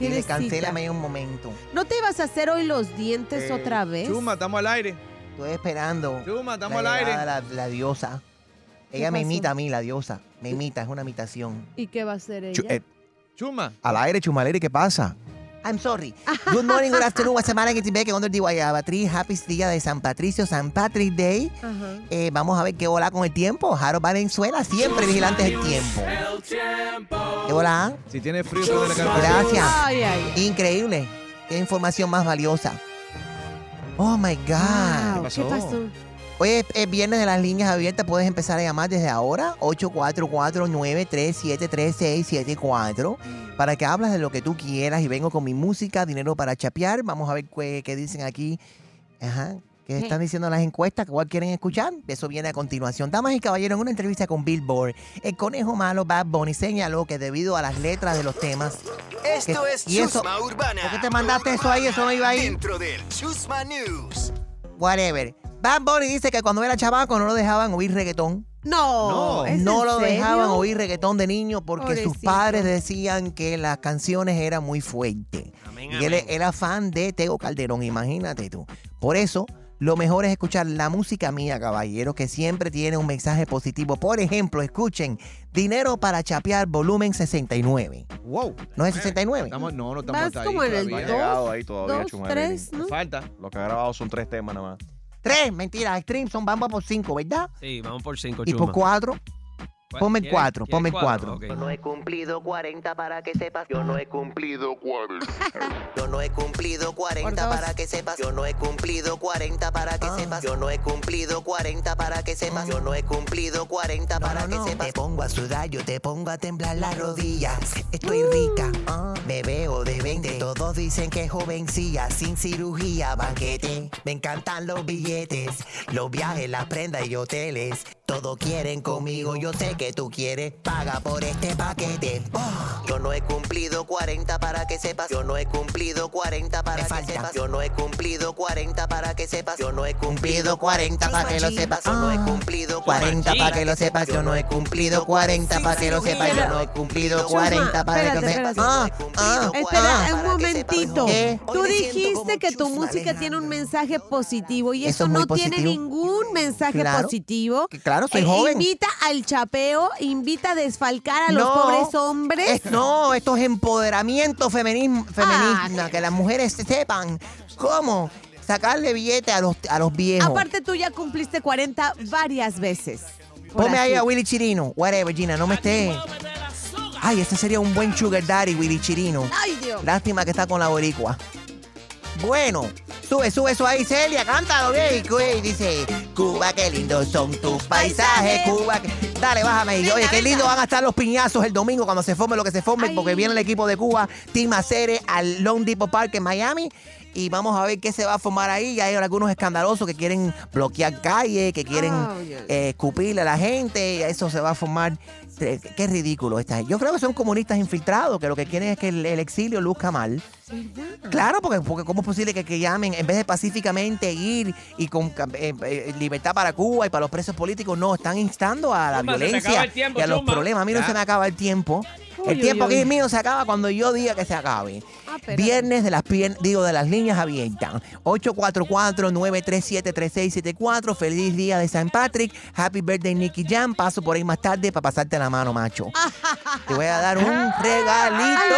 Tienes Dile, cancélame cita. un momento. ¿No te ibas a hacer hoy los dientes Eh, otra vez? Chuma, estamos al aire. Estoy esperando. Chuma, estamos al la aire. llegada de La, la diosa. ¿Qué Ella me pasó? imita a mí, la diosa. Me imita, es una imitación. ¿Y qué va a hacer ella? Chu- eh, Chuma. al aire, Chumaleri, ¿qué pasa? I'm sorry. [LAUGHS] Good morning, good afternoon, Guatemala, que te que cuando digo Batri, happy día de San Patricio, San Patrick Day. Eh, vamos a ver qué hola con el tiempo. Jaro Valenzuela, siempre vigilantes del tiempo. ¿Qué hola? Si tiene frío, puede la cara. Gracias. Ay, ay. Increíble. Qué información más valiosa. Oh my God. Wow, ¿Qué pasó? Hoy es, es viernes de las líneas abiertas. Puedes empezar a llamar desde ahora. 844-937-3674. Para que hables de lo que tú quieras. Y vengo con mi música, dinero para chapear. Vamos a ver qué, qué dicen aquí. Ajá. ¿Qué están diciendo las encuestas? ¿Cuál quieren escuchar? Eso viene a continuación. Damas y caballeros, en una entrevista con Billboard, el conejo malo Bad Bunny señaló que debido a las letras de los temas. Esto que- es y eso- Urbana. ¿Por qué te mandaste eso ahí? Eso no iba ahí. Dentro del Chusma News. Whatever. Bad Bunny dice que cuando era chavaco no lo dejaban oír reggaetón. No, ¿es no en lo serio? dejaban oír reggaetón de niño porque sus padres decían que las canciones eran muy fuertes. y él era fan de Tego Calderón, imagínate tú. Por eso, lo mejor es escuchar la música mía, caballero, que siempre tiene un mensaje positivo. Por ejemplo, escuchen Dinero para chapear, volumen 69. Wow. ¿No es 69? Estamos, no, no estamos ahí como en el No ha todavía. llegado ahí todavía, dos, Chumel. tres, ¿no? Falta. Lo que ha grabado son tres temas nada más. Tres, mentira, stream son vamos por cinco, ¿verdad? Sí, vamos por cinco, Y por Chuma. cuatro. Ponme el ¿Quiere- cuatro, quiere ponme el cuatro? cuatro. Ok. no he cumplido 40 para que sepas. Yo no he cumplido 40. [LAUGHS] Yo no he cumplido 40 dos. para que sepas. Yo no he cumplido 40 para que sepas. Yo no he cumplido 40 para que sepas. Yo no he cumplido 40 para que sepas. Te pongo a sudar, yo te pongo a temblar las rodillas. Estoy rica, me veo de 20. Todos dicen que es jovencilla, sin cirugía, banquete. Me encantan los billetes, los viajes, las prendas y hoteles. Todos quieren conmigo, yo sé que tú quieres. Paga por este paquete. Oh, yo no he cumplido 40 para que sepas. Yo no he cumplido 40 para que sepas. Yo no he cumplido 40 para que sepas. Yo no he cumplido 40 para que lo sepas. Yo no he cumplido 40 para que lo sepas. Yo no he cumplido 40 para que lo sepas. Yo no he cumplido 40 para que lo sepas. Ah, ah, Espera ah. un momentito. ¿Qué? Tú dijiste que tu música tiene un mensaje positivo y Eso no tiene ningún mensaje Claro. positivo. Que claro, soy Eh, joven. Invita al chapeo, invita a desfalcar a los No, pobres hombres. Es- no, esto es empoderamiento feminismo, femenina, que las mujeres sepan cómo sacarle billete a los, a los viejos. Aparte, tú ya cumpliste 40 varias veces. Ponme ahí a Willy Chirino. Whatever, Gina, no me esté. Ay, ese sería un buen sugar daddy, Willy Chirino. Ay, Dios. Lástima que está con la boricua. Bueno, sube, sube eso ahí, Celia, cántalo bien. Y dice, Cuba, qué lindos son tus paisajes, Cuba. Dale, bájame. ahí. Oye, qué lindo van a estar los piñazos el domingo cuando se forme lo que se forme, porque viene el equipo de Cuba, Team Acere, al Lone Depot Park en Miami. Y vamos a ver qué se va a formar ahí. Ya hay algunos escandalosos que quieren bloquear calles, que quieren ay. eh, escupirle a la gente. Eso se va a formar. Qué ridículo esta. Yo creo que son comunistas infiltrados, que lo que quieren es que el, el exilio luzca mal. Claro, porque, porque ¿cómo es posible que, que llamen, en vez de pacíficamente ir y con eh, eh, libertad para Cuba y para los presos políticos, no, están instando a la violencia tiempo, y a los problemas. A mí no se me acaba el tiempo. Uy, el uy, tiempo uy. que es mío se acaba cuando yo diga que se acabe. Ah. Viernes de las pien- digo de las líneas abiertas. 844-937-3674. Feliz día de San Patrick. Happy birthday, Nicky Jam. Paso por ahí más tarde para pasarte la mano, macho. [LAUGHS] Te voy a dar un regalito.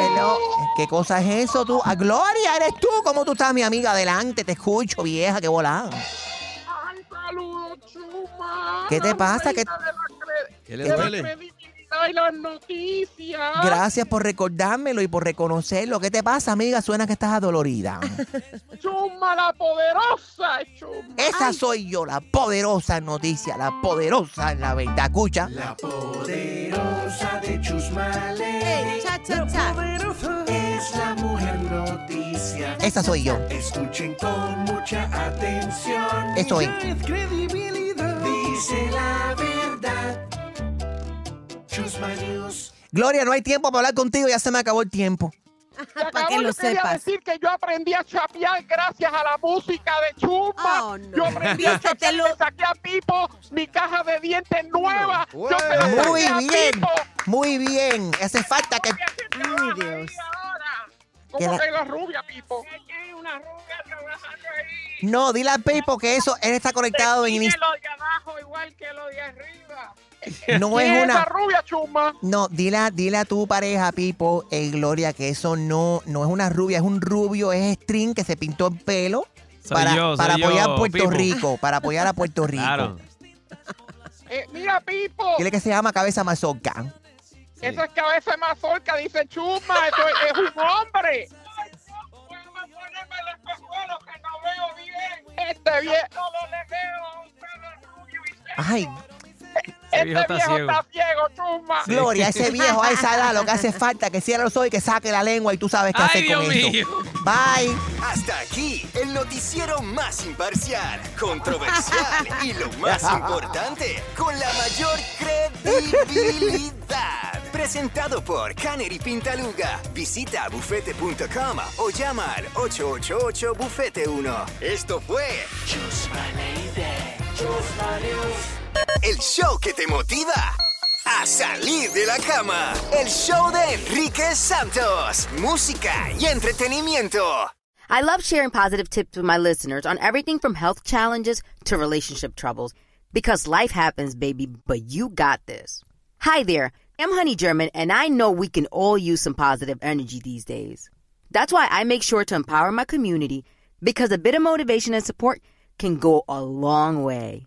Hello. ¿Qué cosa es eso tú? Ah, Gloria, eres tú. ¿Cómo tú estás, mi amiga? Adelante, te escucho, vieja, qué volada. Ay, saludos, Chuma. ¿Qué te pasa? ¿Qué- reina de la cre- ¿Qué de le duele? Y las noticias. Gracias por recordármelo y por reconocerlo. ¿Qué te pasa, amiga? Suena que estás adolorida. Chuma, la poderosa, Chuma. Esa soy yo, la poderosa noticia, la poderosa en la verdad. Escucha. La poderosa de Ey, cha, cha, cha. Es la mujer noticia. Esa soy yo. Escuchen con mucha atención. Eso es. Credibilidad. Dice la verdad. Gloria, no hay tiempo para hablar contigo, ya se me acabó el tiempo. [LAUGHS] Para que lo sepas. decir que yo aprendí a chapear gracias a la música de Chuma. Oh, no. Yo aprendí a [LAUGHS] chapear, lo- le saqué a Pipo mi caja de dientes nueva. Yo la Muy saqué a bien, Pipo. muy bien. Hace falta que... Ay, Dios. ¿Cómo que la rubia, Pipo? Una rubia trabajando ahí. No, dile al Pipo que eso, él está conectado en el... Tiene Inst- lo de abajo igual que lo de arriba. No [LAUGHS] ¿Quién es una. esa rubia, chuma? No, dile, a- dile a tu pareja, Pipo, eh, Gloria, que eso no, no es una rubia, es un rubio, es string que se pintó el pelo Soy para, yo, para apoyar yo, a Puerto Pipo. Rico, para apoyar a Puerto Rico. Claro. [LAUGHS] Eh, mira, Pipo. Dile que se llama cabeza mazorca. Esa es cabeza de mazorca, dice chuma. Esto es un hombre. Este viejo. Ay, Este viejo está viejo ciego. está ciego, chuma. Gloria, ese viejo a esa edad lo que hace falta que cierre los ojos y que saque la lengua y tú sabes qué hacer con eso. Bye. Hasta aquí el noticiero más imparcial, controversial y lo más importante, con la mayor credibilidad. [LAUGHS] Presentado por Canary Pintaluga. Visita bufete.com o llama al 888 Bufete 1. Esto fue el show que te motiva a salir de la cama. El show de Enrique Santos. Música y entretenimiento. I love sharing positive tips with my listeners on everything from health challenges to relationship troubles because life happens, baby, but you got this. Hi there, I'm Honey German, and I know we can all use some positive energy these days. That's why I make sure to empower my community because a bit of motivation and support can go a long way.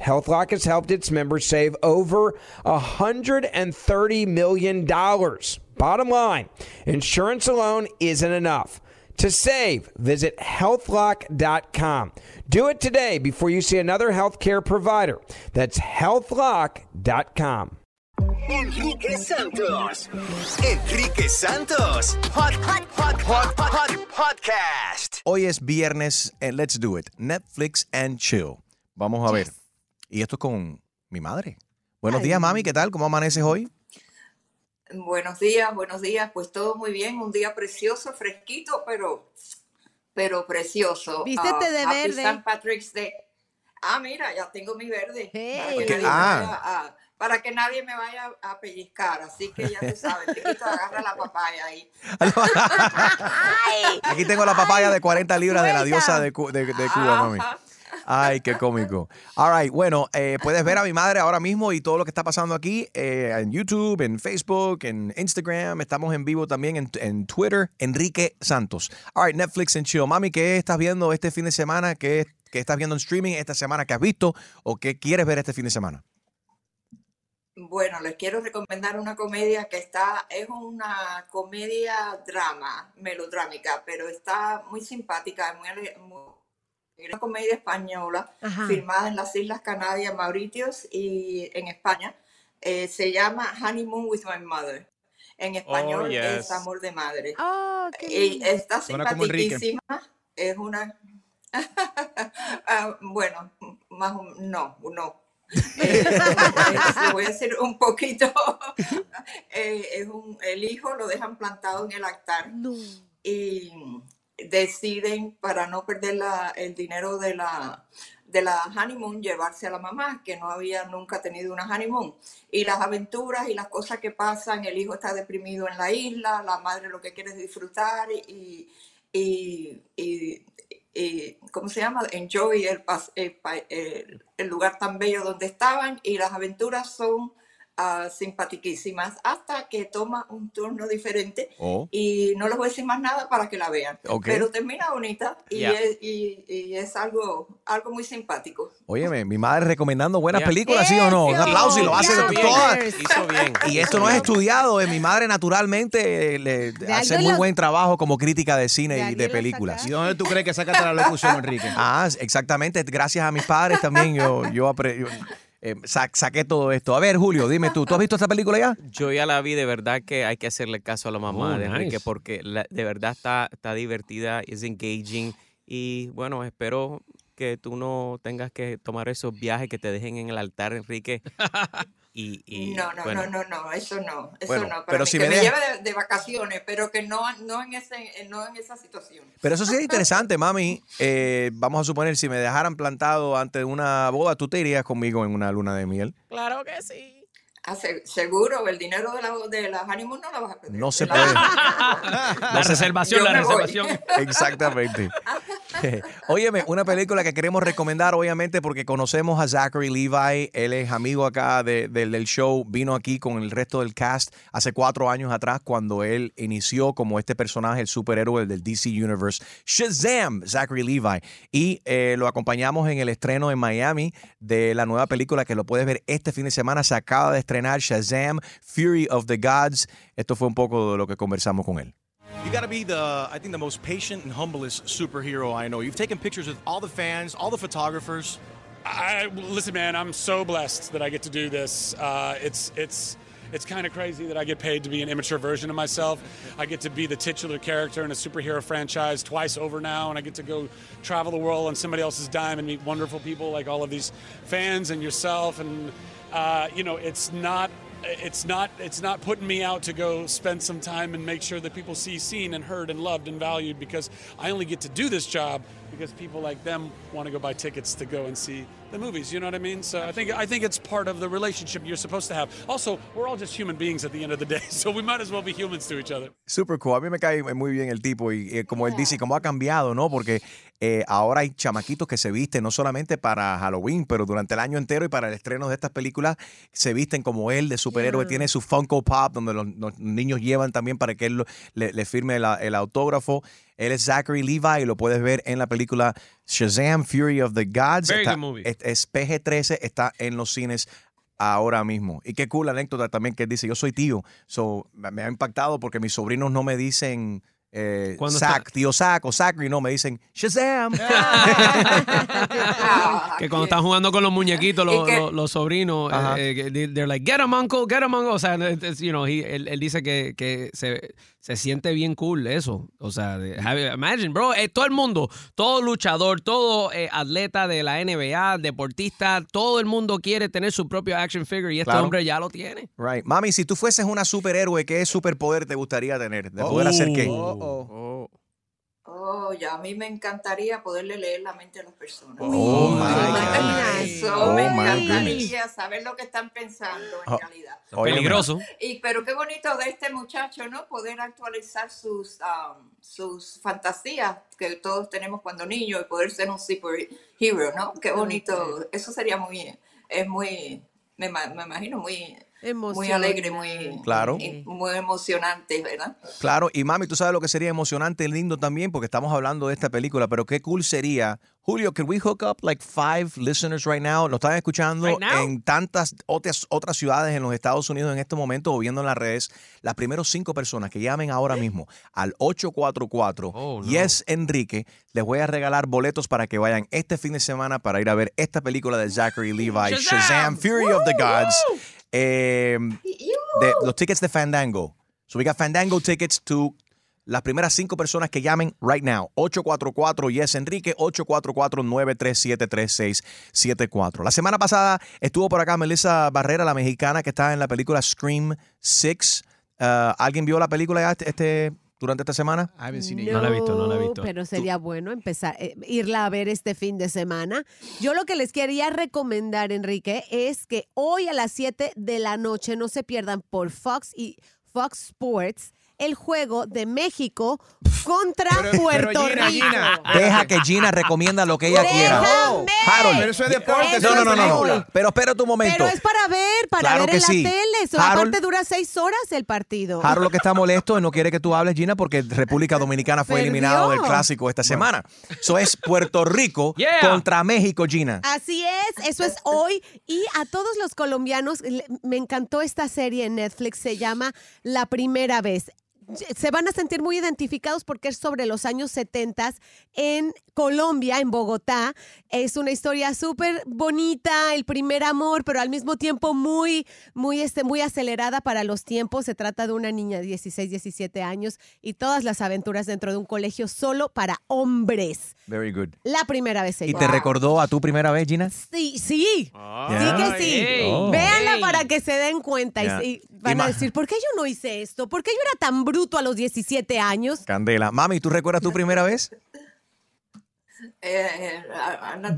HealthLock has helped its members save over $130 million. Bottom line, insurance alone isn't enough. To save, visit healthlock.com. Do it today before you see another healthcare provider. That's healthlock.com. Enrique Santos. Enrique Santos. Hot, hot, hot, hot, hot, podcast. Hoy es viernes en Let's Do It. Netflix and chill. Vamos a ver. Y esto es con mi madre. Buenos días, mami. ¿Qué tal? ¿Cómo amaneces hoy? Buenos días, buenos días. Pues todo muy bien. Un día precioso, fresquito, pero, pero precioso. Vístete Ah, de Happy verde. St. Patrick's Day. Ah, mira, ya tengo mi verde. Para, que nadie me Ah. vaya a, para que nadie me vaya a pellizcar. Así que ya tú sabes, chiquito, agarra la papaya ahí. [LAUGHS] [LAUGHS] Aquí tengo la papaya de 40 libras de la diosa de, Cu- de- de Cuba, mami. Ay, qué cómico. All right, bueno, eh, puedes ver a mi madre ahora mismo y todo lo que está pasando aquí eh, en YouTube, en Facebook, en Instagram. Estamos en vivo también en, en Twitter. Enrique Santos. All right, Netflix and Chill. Mami, ¿qué estás viendo este fin de semana? ¿Qué, qué estás viendo en streaming esta semana que has visto? ¿O qué quieres ver este fin de semana? Bueno, les quiero recomendar una comedia que está, es una comedia drama, melodrámica, pero está muy simpática, muy, muy- una comedia española, Ajá. filmada en las Islas Canarias, Mauritius y en España. Eh, se llama Honeymoon with My Mother. En español yes. es Amor de Madre. Oh, qué y está simpaticísima. Es una... [LAUGHS] Ah, bueno, más o- no, no. Eh, [LAUGHS] voy a decir un poquito. [LAUGHS] Eh, es un, el hijo lo dejan plantado en el altar y deciden, para no perder la- el dinero de la, de la honeymoon, llevarse a la mamá, que no había nunca tenido una honeymoon. Y las aventuras y las cosas que pasan, el hijo está deprimido en la isla, la madre lo que quiere es disfrutar y, y, y- y, ¿cómo se llama? Enjoy el, el- el lugar tan bello donde estaban y las aventuras son ah, simpatiquísimas hasta que toma un turno diferente Oh. y no les voy a decir más nada para que la vean. Ok. Pero termina bonita y, Yeah. es, y, y es algo, algo muy simpático. Óyeme, mi madre recomendando buenas Ya. películas, ¿sí o no? Un aplauso y lo hace de todas. hizo bien. Y esto no es estudiado. eh, Mi madre naturalmente eh, le hace muy lo- buen trabajo como crítica de cine y de alguien lo películas. ¿Y dónde tú crees que sacaste la locución, Enrique? Ah, exactamente. Gracias a mis padres también yo, yo, yo, eh, sa- saqué todo esto. A ver, Julio, dime tú, ¿tú has visto esta película ya? Yo ya la vi, de verdad que hay que hacerle caso a la mamá Oh, de Enrique nice. porque la- de verdad está, está divertida, es engaging y bueno, espero que tú no tengas que tomar esos viajes que te dejen en el altar, Enrique. [LAUGHS] Y, y, No, no, bueno, no, no, no, eso no, eso Bueno, no. Para pero mí, si que me me, deja- lleve de, de vacaciones, pero que no, no, en ese, no en esa situación. Pero eso sí es interesante, mami. Eh, vamos a suponer, si me dejaran plantado ante una boda, ¿tú te irías conmigo en una luna de miel? Claro que sí. seguro, el dinero de la, de la honeymoon no la vas a perder. No se De [LAUGHS] puede. La reservación, la me voy. reservación. Exactamente. [LAUGHS] [LAUGHS] Óyeme, una película que queremos recomendar, obviamente, porque conocemos a Zachary Levi. Él es amigo acá de- del- del show. Vino aquí con el resto del cast hace cuatro años atrás, cuando él inició como este personaje, el superhéroe del DC Universe, Shazam, Zachary Levi. Y eh, lo acompañamos en el estreno en Miami de la nueva película que lo puedes ver este fin de semana. Se acaba de estrenar Shazam, Fury of the Gods. Esto fue un poco de lo que conversamos con él. You got to be the, I think, the most patient and humblest superhero I know. You've taken pictures with all the fans, all the photographers. I listen, man. I'm so blessed that I get to do this. Uh, it's it's it's kind of crazy that I get paid to be an immature version of myself. I get to be the titular character in a superhero franchise twice over now, and I get to go travel the world on somebody else's dime and meet wonderful people like all of these fans and yourself. And uh, you know, it's not. It's not. It's not putting me out to go spend some time and make sure that people see seen and heard and loved and valued because I only get to do this job because people like them want to go buy tickets to go and see the movies. You know what I mean? So I think I think it's part of the relationship you're supposed to have. Also, we're all just human beings at the end of the [LAUGHS] day, so we might as well be humans to each other. Super cool. A mí me cae muy bien el tipo y eh, como él dice, cómo ha cambiado, ¿no? Porque eh, ahora hay chamaquitos que se visten no solamente para Halloween, pero durante el año entero y para el estreno de estas películas se visten como él de superhéroe. Tiene su Funko Pop donde los, los niños llevan también para que él lo- le, le firme la- el autógrafo. Él es Zachary Levi y lo puedes ver en la película Shazam Fury of the Gods. Very Está- good movie. es, es PG-13, está en los cines ahora mismo. Y qué cool la anécdota también que él dice, yo soy tío. So, me ha impactado porque mis sobrinos no me dicen eh, Zack, tío Zack o Zachary, no, me dicen Shazam. [LAUGHS] Que cuando están jugando con los muñequitos, los, Y que- los- los sobrinos, eh, eh, they- they're like, get him, uncle, get him, uncle. O sea, you know, he- él, él dice que, que se, se siente bien cool eso. O sea, imagine, bro, eh, todo el mundo, todo luchador, todo eh, atleta de la NBA, deportista, todo el mundo quiere tener su propio action figure y este Claro. hombre ya lo tiene. Right. Mami, si tú fueses una superhéroe, ¿qué superpoder te gustaría tener? ¿De poder hacer qué? Oh, ya a mí me encantaría poderle leer la mente a las personas. Oh, my Eso, God. me Oh, my encantaría saber lo que están pensando en Oh, realidad. Peligroso. Y pero qué bonito de este muchacho, ¿no? Poder actualizar sus um, sus fantasías que todos tenemos cuando niños y poder ser un superhero, ¿no? Qué bonito. Eso sería muy, es muy, me, me imagino muy, muy alegre, muy, Claro. y muy emocionante, ¿verdad? Claro, y mami, tú sabes lo que sería emocionante y lindo también, porque estamos hablando de esta película, pero qué cool sería. Julio, could we hook up like five listeners right now? Lo están escuchando Right en tantas otras, otras ciudades en los Estados Unidos en este momento o viendo en las redes. Las primeras cinco personas que llamen ahora mismo al 844 Oh, Yes Enrique, les voy a regalar boletos para que vayan este fin de semana para ir a ver esta película de Zachary Levi, Shazam, Shazam! Fury of the Gods. Eh, de, los tickets de Fandango. So we got Fandango tickets to las primeras cinco personas que llamen right now. 844 Yes Enrique, 844-937-3674. La semana pasada estuvo por acá Melissa Barrera, la mexicana que está en la película Scream 6. Uh, ¿Alguien vio la película ya este, este- durante esta semana? No la he visto, no la he visto. Pero sería bueno empezar, eh, irla a ver este fin de semana. Yo lo que les quería recomendar, Enrique, es que hoy a las 7 de la noche no se pierdan por Fox y Fox Sports el juego de México contra Puerto Gina, Rico. Gina. Deja que Gina recomienda lo que ella quiera. Harold. Pero eso es deporte, Eso No, no, no, es no. Pero espérate un momento. Pero es para ver, para Claro ver que en la sí. tele. Eso, Harold- aparte dura seis horas el partido. Harold lo que está molesto y no quiere que tú hables, Gina, porque República Dominicana fue Perdió. eliminado del clásico esta semana. Eso es Puerto Rico [LAUGHS] Yeah. contra México, Gina. Así es, eso es hoy. Y a todos los colombianos, me encantó esta serie en Netflix, se llama La Primera Vez. Se van a sentir muy identificados porque es sobre los años 70 en Colombia, en Bogotá. Es una historia súper bonita, el primer amor, pero al mismo tiempo muy, muy, este, muy acelerada para los tiempos. Se trata de una niña de 16, 17 años y todas las aventuras dentro de un colegio solo para hombres. Very good. La primera vez se ¿Y te recordó a tu primera vez, Gina? Sí, sí. Ya. Sí que sí. Ey. Oh. Véanla Ey. para que se den cuenta y- Ya. y, van Y a decir, ¿por qué yo no hice esto? ¿Por qué yo era tan bruto a los 17 años? Candela. Mami, ¿tú recuerdas tu primera vez? Eh, eh, a- a- no-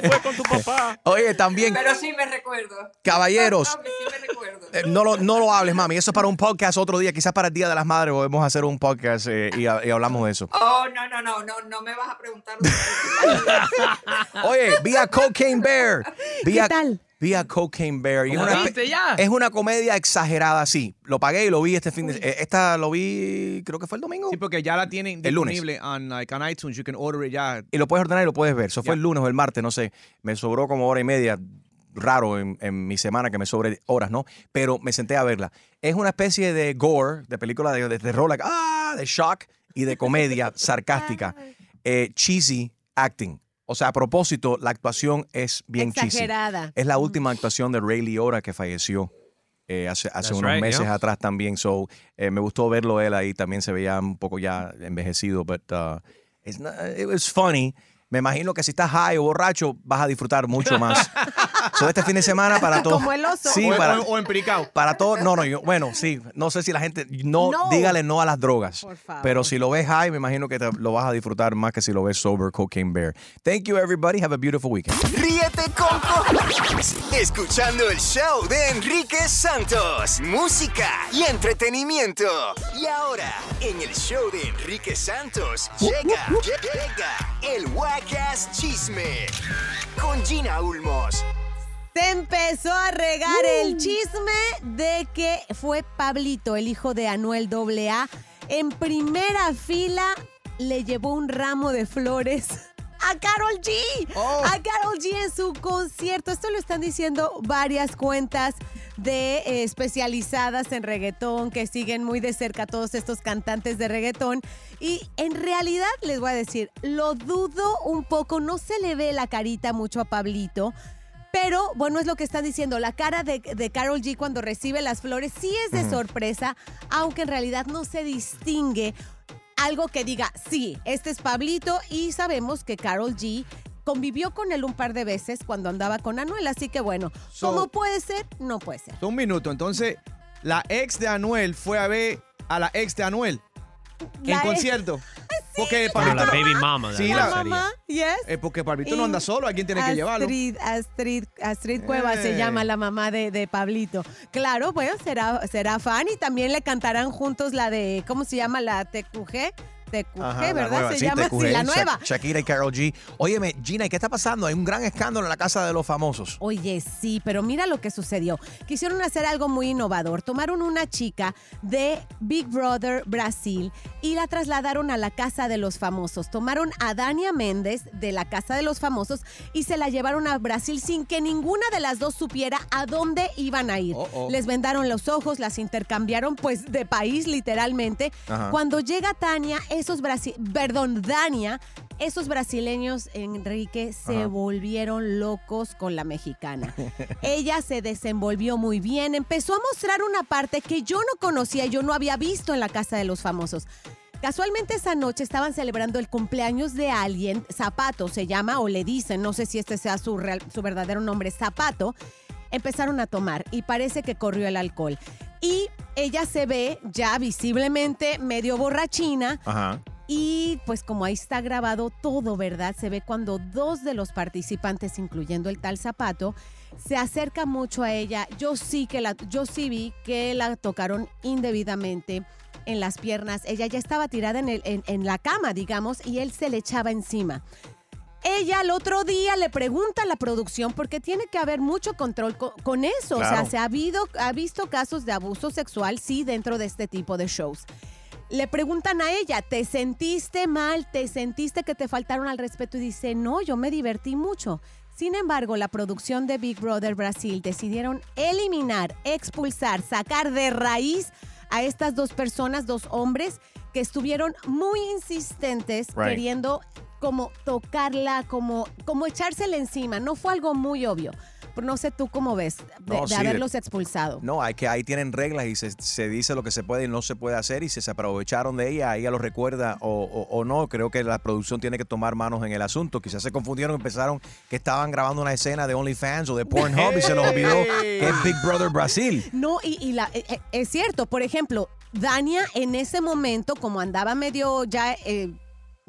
fue con tu papá. Oye, también, Pero sí me recuerdo. caballeros, No, que sí me recuerdo. eh, no lo, no lo hables, mami. Eso es para un podcast otro día. Quizás para el Día de las Madres podemos hacer un podcast eh, y, y hablamos de eso. Oh, no, no, no, no, no me vas a preguntar. Oye, vi a Cocaine Bear. ¿Qué a- tal? Vi a Cocaine Bear. Y es, ¿La una, viste ya? es una comedia exagerada, sí. Lo pagué y lo vi este fin de eh, Esta lo vi, creo que fue el domingo. Sí, porque ya la tienen El lunes. disponible on, like, on iTunes. You can order it ya. Y lo puedes ordenar y lo puedes ver. Eso fue el lunes o el martes, no sé. Me sobró como hora y media. Raro en, en mi semana que me sobre horas, ¿no? Pero me senté a verla. Es una especie de gore, de película de, de terror, like, ah, de shock y de comedia [LAUGHS] sarcástica. Eh, cheesy acting. O sea, a propósito, la actuación es bien cheesy. Exagerada. Es la última actuación de Ray Liotta que falleció eh, hace, hace unos right, meses yeah. atrás también. So, eh, me gustó verlo él ahí. También se veía un poco ya envejecido, but uh, it's not- it was funny. Me imagino que si estás high o borracho, vas a disfrutar mucho más. [LAUGHS] so, este fin de semana para todos. [LAUGHS] Como el oso. Sí, o, para, o- o empiricado. para todos. No, no, yo, bueno, sí. No sé si la gente. No, No. dígale no a las drogas. Por favor. Pero si lo ves high, me imagino que te- lo vas a disfrutar más que si lo ves sober, cocaine bear. Thank you, everybody. Have a beautiful weekend. Ríete con. Escuchando el show de Enrique Santos. Música y entretenimiento. Y ahora, en el show de Enrique Santos, llega, llega el Wacas Chisme. Con Gina Ulmos. Se empezó a regar el chisme de que fue Pablito, el hijo de Anuel AA, en primera fila le llevó un ramo de flores [LAUGHS] a Carol G. A Carol G en su concierto. Esto lo están diciendo varias cuentas de eh, especializadas en reggaetón que siguen muy de cerca a todos estos cantantes de reggaetón. Y en realidad les voy a decir, lo dudo un poco, no se le ve la carita mucho a Pablito. Pero bueno, es lo que están diciendo. La cara de, de Carol G cuando recibe las flores sí es de sorpresa, aunque en realidad no se distingue algo que diga, sí, este es Pablito y sabemos que Carol G convivió con él un par de veces cuando andaba con Anuel, así que bueno, So- ¿cómo puede ser? No puede ser. Un minuto. Entonces, la ex de Anuel fue a ver a la ex de Anuel La en ex- concierto. Porque Pero la no- baby mama. Sí, la mamá, yes. Eh, porque Pablito no anda solo, alguien tiene que llevarlo. Astrid, Astrid, Astrid Cueva se Eh. llama la mamá de, de Pablito. Claro, bueno, será, será fan y también le cantarán juntos la de, ¿cómo se llama? La TQG. Ajá, la ¿verdad? nueva, se sí, llama así, la Sha- nueva. Shakira y Carol G. Óyeme, Gina, ¿y qué está pasando? Hay un gran escándalo en la casa de los famosos. Oye, sí, pero mira lo que sucedió. Quisieron hacer algo muy innovador. Tomaron una chica de Big Brother Brasil y la trasladaron a la casa de los famosos. Tomaron a Dania Méndez de la casa de los famosos y se la llevaron a Brasil sin que ninguna de las dos supiera a dónde iban a ir. oh. Les vendaron los ojos, las intercambiaron pues de país literalmente. Ajá. Cuando llega Tania, esos brasi perdón, Dania, esos brasileños, Enrique, se Ajá. volvieron locos con la mexicana. [LAUGHS] Ella se desenvolvió muy bien, empezó a mostrar una parte que yo no conocía, yo no había visto en la casa de los famosos. Casualmente esa noche estaban celebrando el cumpleaños de alguien, Zapato se llama o le dicen, no sé si este sea su, real- su verdadero nombre, Zapato. Empezaron a tomar y parece que corrió el alcohol. Y ella se ve ya visiblemente medio borrachina Ajá. y pues como ahí está grabado todo, ¿verdad? Se ve cuando dos de los participantes, incluyendo el tal zapato, se acerca mucho a ella. Yo sí que la, yo sí vi que la tocaron indebidamente en las piernas. Ella ya estaba tirada en, el- en- en la cama, digamos, y él se le echaba encima. Ella al otro día le pregunta a la producción porque tiene que haber mucho control co- con, eso. O sea, se ha, habido, ha visto casos de abuso sexual, sí, dentro de este tipo de shows. Le preguntan a ella, ¿te sentiste mal? ¿Te sentiste que te faltaron al respeto? Y dice, no, yo me divertí mucho. Sin embargo, la producción de Big Brother Brasil decidieron eliminar, expulsar, sacar de raíz a estas dos personas, dos hombres, que estuvieron muy insistentes Right. queriendo como tocarla, como, como echársela encima. No fue algo muy obvio. Pero no sé tú cómo ves de, No, de sí, haberlos expulsado. No, hay que ahí tienen reglas y se, se dice lo que se puede y no se puede hacer y si se aprovecharon de ella, ella lo recuerda o, o- o no. Creo que la producción tiene que tomar manos en el asunto. Quizás se confundieron y pensaron que estaban grabando una escena de OnlyFans o de Pornhub y se los olvidó que es Big Brother Brasil. No, y, y la, eh, eh, es cierto, por ejemplo, Dania en ese momento, como andaba medio ya, eh,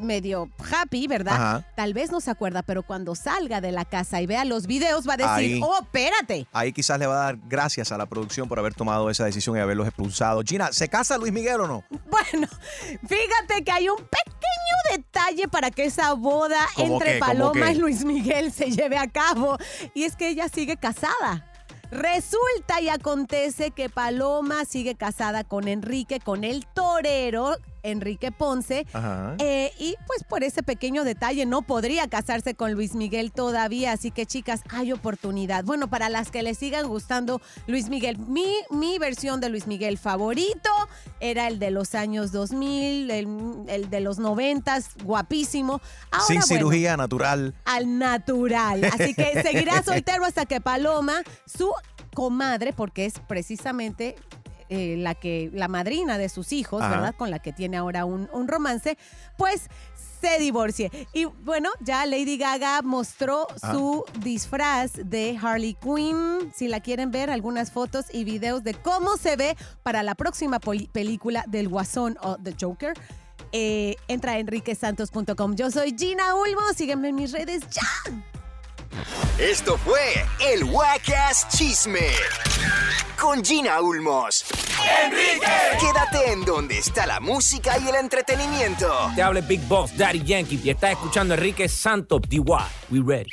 medio happy, ¿verdad? Ajá. Tal vez no se acuerda, pero cuando salga de la casa y vea los videos va a decir, Ahí. oh, espérate. Ahí quizás le va a dar gracias a la producción por haber tomado esa decisión y haberlos expulsado. Gina, ¿se casa Luis Miguel o no? Bueno, [LAUGHS] fíjate que hay un pequeño detalle para que esa boda ¿Cómo entre Paloma y Luis Miguel se lleve a cabo. Y es que ella sigue casada. Resulta y acontece que Paloma sigue casada con Enrique, con el torero Enrique Ponce. Ajá. Eh, y pues por ese pequeño detalle no podría casarse con Luis Miguel todavía. Así que chicas, hay oportunidad. Bueno, para las que les sigan gustando Luis Miguel, mi, mi versión de Luis Miguel favorito era el de los años 2000, el, el de los 90, guapísimo. Ahora, Sin bueno, cirugía natural. al natural. Así que seguirá [LAUGHS] soltero hasta que Paloma, su comadre, porque es precisamente eh, la que la madrina de sus hijos, Ajá. ¿verdad? Con la que tiene ahora un, un romance, pues se divorcie. Y bueno, ya Lady Gaga mostró Ah. su disfraz de Harley Quinn. Si la quieren ver, algunas fotos y videos de cómo se ve para la próxima película del Guasón o The Joker. eh, entra a enriquesantos.com. Yo soy Gina Ulmo. Sígueme en mis redes ya. Esto fue el Wacas Chisme con Gina Ulmos. ¡Enrique! Quédate en donde está la música y el entretenimiento. Te habla el Big Boss, Daddy Yankee, y estás escuchando a Enrique Santos, DY. We ready.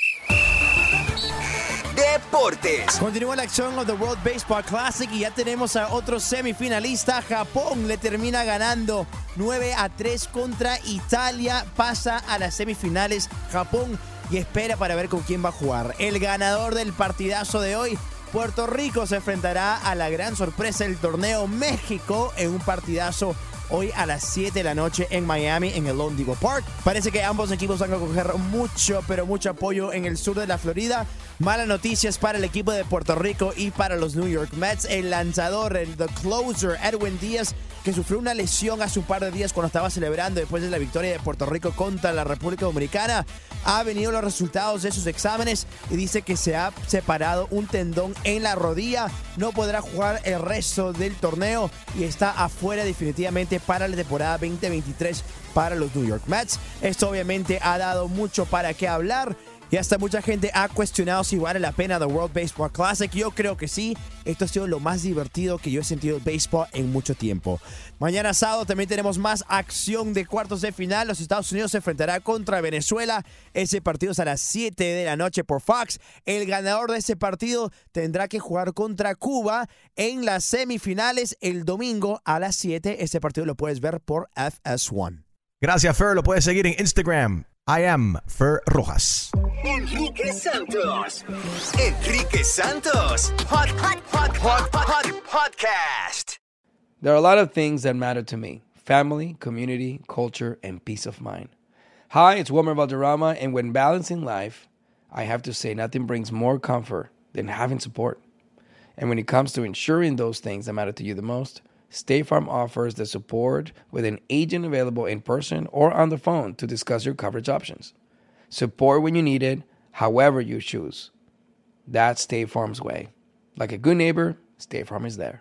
Deportes. Continúa la acción of the World Baseball Classic y ya tenemos a otro semifinalista. Japón le termina ganando 9 a 3 contra Italia. Pasa a las semifinales Japón y espera para ver con quién va a jugar. El ganador del partidazo de hoy. Puerto Rico se enfrentará a la gran sorpresa del torneo México en un partidazo hoy a las 7 de la noche en Miami, en el Lone Park. Parece que ambos equipos van a coger mucho, pero mucho apoyo en el sur de la Florida. Malas noticias para el equipo de Puerto Rico y para los New York Mets. El lanzador, el the closer, Edwin Díaz, que sufrió una lesión hace un par de días cuando estaba celebrando después de la victoria de Puerto Rico contra la República Dominicana, ha venido los resultados de sus exámenes y dice que se ha separado un tendón en la rodilla. No podrá jugar el resto del torneo y está afuera definitivamente para la temporada 2023 para los New York Mets. Esto obviamente ha dado mucho para qué hablar. Y hasta mucha gente ha cuestionado si vale la pena The World Baseball Classic. Yo creo que sí. Esto ha sido lo más divertido que yo he sentido el béisbol en mucho tiempo. Mañana sábado también tenemos más acción de cuartos de final. Los Estados Unidos se enfrentará contra Venezuela. Ese partido es a las 7 de la noche por Fox. El ganador de ese partido tendrá que jugar contra Cuba en las semifinales el domingo a las 7. Ese partido lo puedes ver por FS1. Gracias, Fer. Lo puedes seguir en Instagram. I am Fer Rojas. Enrique Santos. Enrique Santos. Hot, hot, hot, hot, hot, podcast. There are a lot of things that matter to me family, community, culture, and peace of mind. Hi, it's Wilmer Valderrama, and when balancing life, I have to say nothing brings more comfort than having support. And when it comes to ensuring those things that matter to you the most, State Farm offers the support with an agent available in person or on the phone to discuss your coverage options. Support when you need it, however you choose. That's State Farm's way. Like a good neighbor, State Farm is there.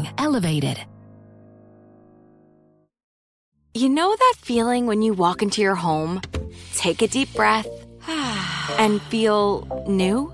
elevated. You know that feeling when you walk into your home, take a deep breath, [SIGHS] and feel new?